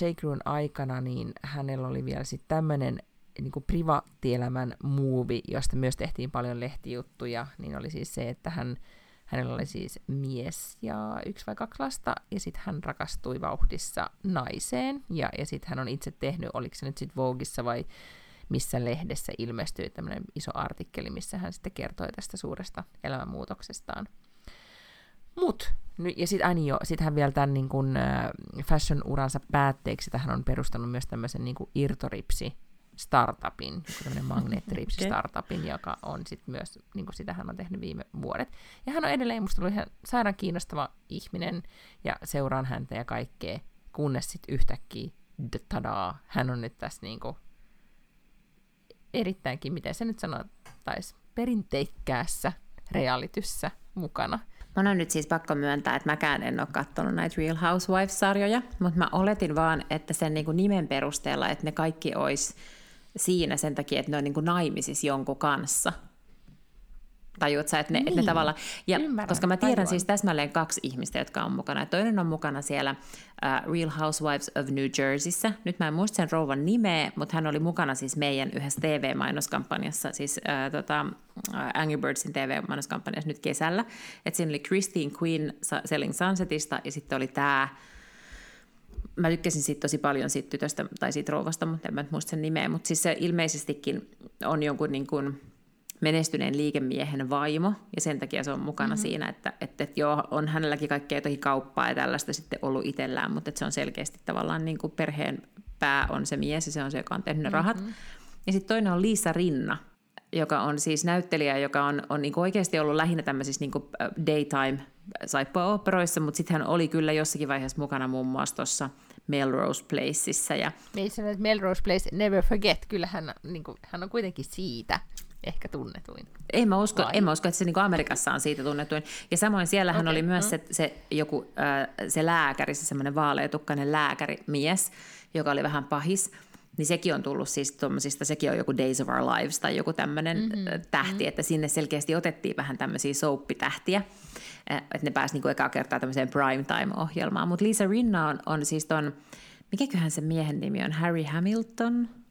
J. Crewn aikana niin hänellä oli vielä sitten tämmöinen niin privaattielämän muuvi, josta myös tehtiin paljon lehtijuttuja, niin oli siis se, että hän, hänellä oli siis mies ja yksi vai kaksi lasta, ja sitten hän rakastui vauhdissa naiseen, ja, ja sitten hän on itse tehnyt, oliko se nyt sitten Vogueissa vai missä lehdessä ilmestyi tämmöinen iso artikkeli, missä hän sitten kertoi tästä suuresta elämänmuutoksestaan. Mut, ja sitten aina jo, sit hän vielä tämän niin kun, fashion-uransa päätteeksi, tähän on perustanut myös tämmöisen niin irtoripsi startupin, joku tämmöinen magneettiripsi-startupin, okay. joka on sitten myös, niin kuin sitä hän on tehnyt viime vuodet. Ja hän on edelleen musta ollut ihan sairaan kiinnostava ihminen, ja seuraan häntä ja kaikkea, kunnes sitten yhtäkkiä, tadaa, hän on nyt tässä niin kuin erittäinkin, miten se nyt sanottaisi, perinteikkäässä realityssä mukana. Mä on nyt siis pakko myöntää, että mäkään en ole katsonut näitä Real Housewives-sarjoja, mutta mä oletin vaan, että sen niin kuin nimen perusteella, että ne kaikki olisi siinä sen takia, että ne on niin kuin naimisissa jonkun kanssa. Tajuut sä, että ne, niin. että ne niin. tavallaan... Ja Ymmärrän, koska mä tiedän tajuan. siis täsmälleen kaksi ihmistä, jotka on mukana. Toinen on mukana siellä uh, Real Housewives of New Jerseyssä. Nyt mä en muista sen rouvan nimeä, mutta hän oli mukana siis meidän yhdessä TV-mainoskampanjassa, siis uh, tota, uh, Angry Birdsin TV-mainoskampanjassa nyt kesällä. Että siinä oli Christine Quinn Selling Sunsetista ja sitten oli tämä mä tykkäsin siitä tosi paljon siitä tytöstä tai siitä rouvasta, mutta en mä muista sen nimeä, mutta siis se ilmeisestikin on jonkun niin kuin menestyneen liikemiehen vaimo, ja sen takia se on mukana mm-hmm. siinä, että, että, että joo, on hänelläkin kaikkea toki kauppaa ja tällaista sitten ollut itsellään, mutta että se on selkeästi tavallaan niin kuin perheen pää on se mies, ja se on se, joka on tehnyt ne rahat. Mm-hmm. Ja sitten toinen on Liisa Rinna, joka on siis näyttelijä, joka on, on niin oikeasti ollut lähinnä tämmöisissä niin daytime saippua-operoissa, mutta sitten hän oli kyllä jossakin vaiheessa mukana muun muassa tuossa Melrose Placeissa. Ja... Niin Melrose Place, never forget, kyllä hän, niin kuin, hän on kuitenkin siitä ehkä tunnetuin. En mä usko, en mä usko että se niin Amerikassa on siitä tunnetuin. Ja samoin siellähän okay. oli myös mm. se, se, joku, äh, se lääkäri, se semmoinen vaaleatukkainen lääkärimies, joka oli vähän pahis. Niin sekin on tullut siis tuommoisista, sekin on joku Days of Our Lives tai joku tämmöinen mm-hmm. tähti, mm-hmm. että sinne selkeästi otettiin vähän tämmöisiä soappitähtiä, että ne pääsi niin ekaa kertaa tämmöiseen primetime-ohjelmaan. Mutta Lisa Rinna on, on siis ton, mikäköhän se miehen nimi on, Harry Hamilton –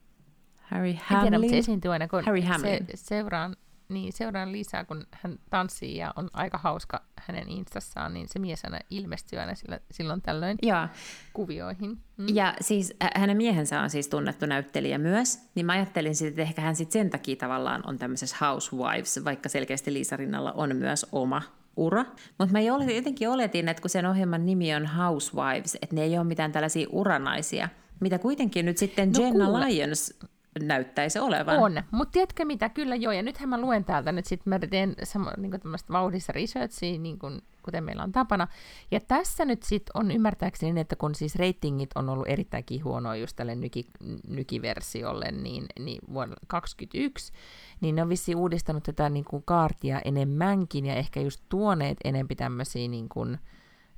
Harry Hamlin. En tiedä, mutta se esiintyy aina, kun Harry Hamlin. Se, seuraan, niin, seuraan lisää, kun hän tanssii ja on aika hauska hänen instassaan, niin se mies aina ilmestyy aina sillä, silloin tällöin ja. kuvioihin. Mm. Ja siis hänen miehensä on siis tunnettu näyttelijä myös, niin mä ajattelin sitten, että ehkä hän sitten sen takia tavallaan on tämmöisessä Housewives, vaikka selkeästi Liisa Rinnalla on myös oma ura. Mutta mä jotenkin oletin, että kun sen ohjelman nimi on Housewives, että ne ei ole mitään tällaisia uranaisia, mitä kuitenkin nyt sitten no, Jenna kuule. Lyons näyttäisi olevan. On, mutta tiedätkö mitä, kyllä joo, ja nythän mä luen täältä nyt sitten, mä teen sama, niin tämmöistä vauhdissa researchia, niin kuin, kuten meillä on tapana, ja tässä nyt sitten on ymmärtääkseni, että kun siis ratingit on ollut erittäinkin huonoa just tälle nyki, nykiversiolle, niin, niin vuonna 2021, niin ne on vissiin uudistanut tätä niin kuin kaartia enemmänkin, ja ehkä just tuoneet enempi tämmöisiä, niin kuin,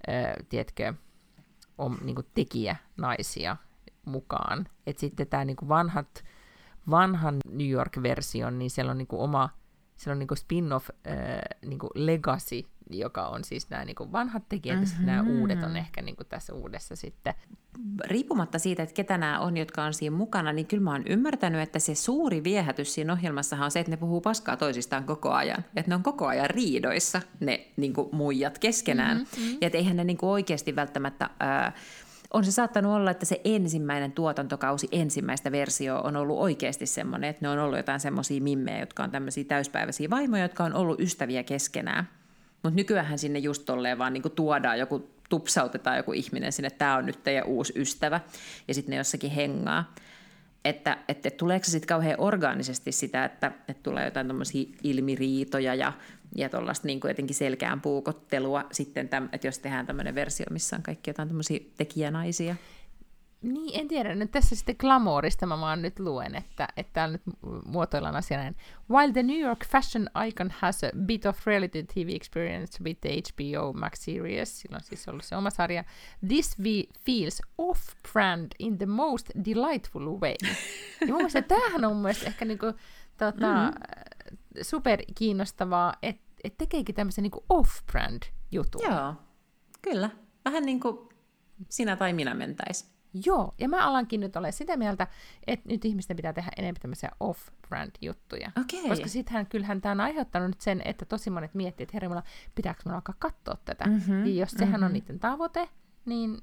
äh, tiedätkö, on, niin kuin tekijänaisia mukaan. Että sitten tämä niin vanhat vanhan New York-version, niin siellä on niin kuin oma siellä on niin kuin spin-off äh, niin kuin legacy, joka on siis nämä niin kuin vanhat tekijät, mm-hmm. ja sitten nämä mhm. uudet on ehkä niin kuin tässä uudessa sitten. Riippumatta siitä, että ketä nämä on, jotka on siinä mukana, niin kyllä mä oon ymmärtänyt, että se suuri viehätys siinä ohjelmassahan on se, että ne puhuu paskaa toisistaan koko ajan. Että ne on koko ajan riidoissa, ne niin kuin muijat keskenään. Mm-hmm. Ja että eihän ne niin kuin oikeasti välttämättä... Äh, on se saattanut olla, että se ensimmäinen tuotantokausi, ensimmäistä versio on ollut oikeasti semmoinen, että ne on ollut jotain semmoisia mimmejä, jotka on tämmöisiä täyspäiväisiä vaimoja, jotka on ollut ystäviä keskenään. Mutta nykyään sinne just tolleen vaan niinku tuodaan joku, tupsautetaan joku ihminen sinne, tämä on nyt teidän uusi ystävä, ja sitten ne jossakin hengaa. Että, että tuleeko se sitten kauhean orgaanisesti sitä, että, että tulee jotain tämmöisiä ilmiriitoja ja ja tuollaista niin jotenkin selkeään puukottelua sitten, täm, että jos tehdään tämmöinen versio, missä on kaikki jotain tämmöisiä tekijänaisia. Niin, en tiedä. Nyt tässä sitten glamourista mä vaan nyt luen, että, että täällä nyt muotoillaan asia näin. While the New York fashion icon has a bit of reality TV experience with the HBO Max series, sillä on siis ollut se oma sarja, this feels off-brand in the most delightful way. ja mun mielestä tämähän on mun mielestä ehkä niinku, tota, mm-hmm super kiinnostavaa, että et tekeekin tämmöisen niin off-brand jutun. Joo, kyllä. Vähän niin kuin sinä tai minä mentäis. Joo, ja mä alankin nyt ole sitä mieltä, että nyt ihmisten pitää tehdä enemmän tämmöisiä off-brand-juttuja. Okay. Koska sittenhän kyllähän tämä on aiheuttanut nyt sen, että tosi monet miettii, että herra, pitääkö me alkaa katsoa tätä. Mm-hmm, ja jos sehän mm-hmm. on niiden tavoite, niin,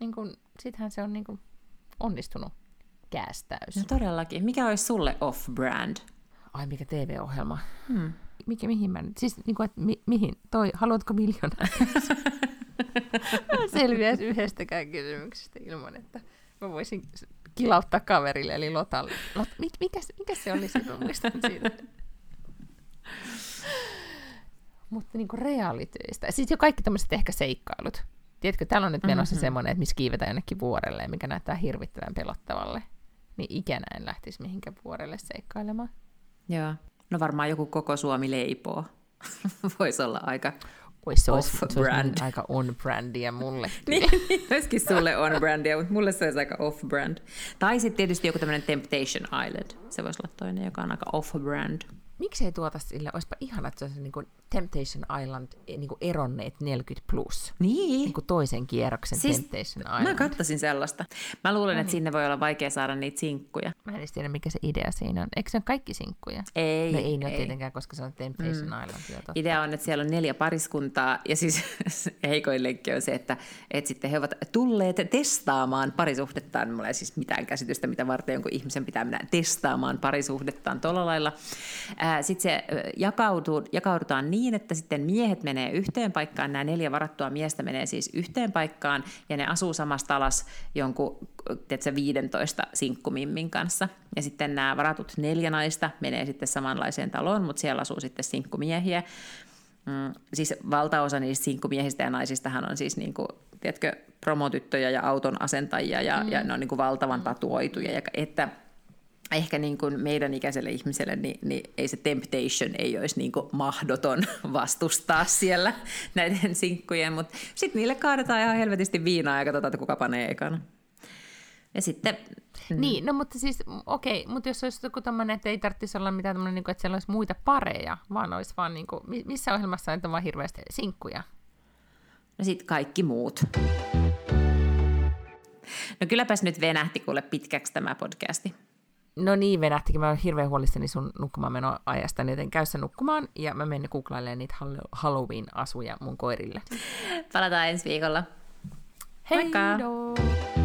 niin kun, sittenhän se on niin kun, onnistunut käästäys. No todellakin. Mikä olisi sulle off-brand? ai mikä TV-ohjelma. Hmm. Mikä, mihin mä nyt, siis niin kuin, että mi, mihin, toi, haluatko miljoonaa? [LAUGHS] selviäisi yhdestäkään kysymyksestä ilman, että mä voisin kilauttaa kaverille, eli Lotalle. Lot, mikä, mikä se oli, mä muistan siitä. Mutta niin reaalityistä. Siis jo kaikki tämmöiset ehkä seikkailut. Tiedätkö, täällä on nyt menossa mm-hmm. semmoinen, että missä kiivetään jonnekin vuorelle, mikä näyttää hirvittävän pelottavalle. Niin ikänä en lähtisi mihinkään vuorelle seikkailemaan. Joo. No varmaan joku koko Suomi leipoo. [LAUGHS] Voisi olla aika Ois se off-brand. Se aika on-brandia mulle. niin, niin, olisikin sulle on-brandia, mutta mulle se olisi aika off-brand. Tai sitten tietysti joku tämmöinen Temptation Island. Se voisi olla toinen, joka on aika off-brand miksei tuota sille, olisipa ihana, että se olisi niin kuin Temptation Island eh, niin kuin eronneet 40 plus. Niin. niin kuin toisen kierroksen siis, Temptation Island. Mä katsoisin sellaista. Mä luulen, no, että niin. sinne voi olla vaikea saada niitä sinkkuja. Mä en edes tiedä, mikä se idea siinä on. Eikö se ole kaikki sinkkuja? Ei. No ei ne ei. tietenkään, koska se on Temptation mm. Island. Jo, idea on, että siellä on neljä pariskuntaa, ja siis [LAUGHS] heikoin lenkki on se, että, että sitten he ovat tulleet testaamaan parisuhdettaan. Mulla ei siis mitään käsitystä, mitä varten jonkun ihmisen pitää mennä testaamaan parisuhdettaan tuolla lailla. Sitten se jakautuu, jakaudutaan niin, että sitten miehet menee yhteen paikkaan, nämä neljä varattua miestä menee siis yhteen paikkaan, ja ne asuu samassa alas jonkun tiedätkö, 15 sinkkumimmin kanssa. Ja sitten nämä varatut neljä naista menee sitten samanlaiseen taloon, mutta siellä asuu sitten sinkkumiehiä. Mm, siis valtaosa niistä sinkkumiehistä ja naisistahan on siis niin kuin, tiedätkö, promotyttöjä ja auton asentajia ja, mm. ja ne on niin kuin valtavan tatuoituja. Ja, että ehkä niin kuin meidän ikäiselle ihmiselle, niin, niin ei se temptation ei olisi niin kuin mahdoton [LAUGHS] vastustaa siellä näiden sinkkujen, mutta sitten niille kaadetaan ihan helvetisti viinaa ja katsotaan, että kuka panee ekana. Ja sitten... Mm. Niin, no mutta siis, okei, mutta jos olisi joku tämmöinen, että ei tarvitsisi olla mitään tämmöinen, niin kuin, että siellä olisi muita pareja, vaan olisi vaan niin kuin, missä ohjelmassa on vaan hirveästi sinkkuja? No sitten kaikki muut. No kylläpäs nyt venähti kuule pitkäksi tämä podcasti. No niin, venähtikin. Mä olen hirveän huolissani sun nukkumaan ajasta, joten käy sä nukkumaan ja mä menen googlailemaan niitä Halloween-asuja mun koirille. Palataan ensi viikolla. Hei! Moikka!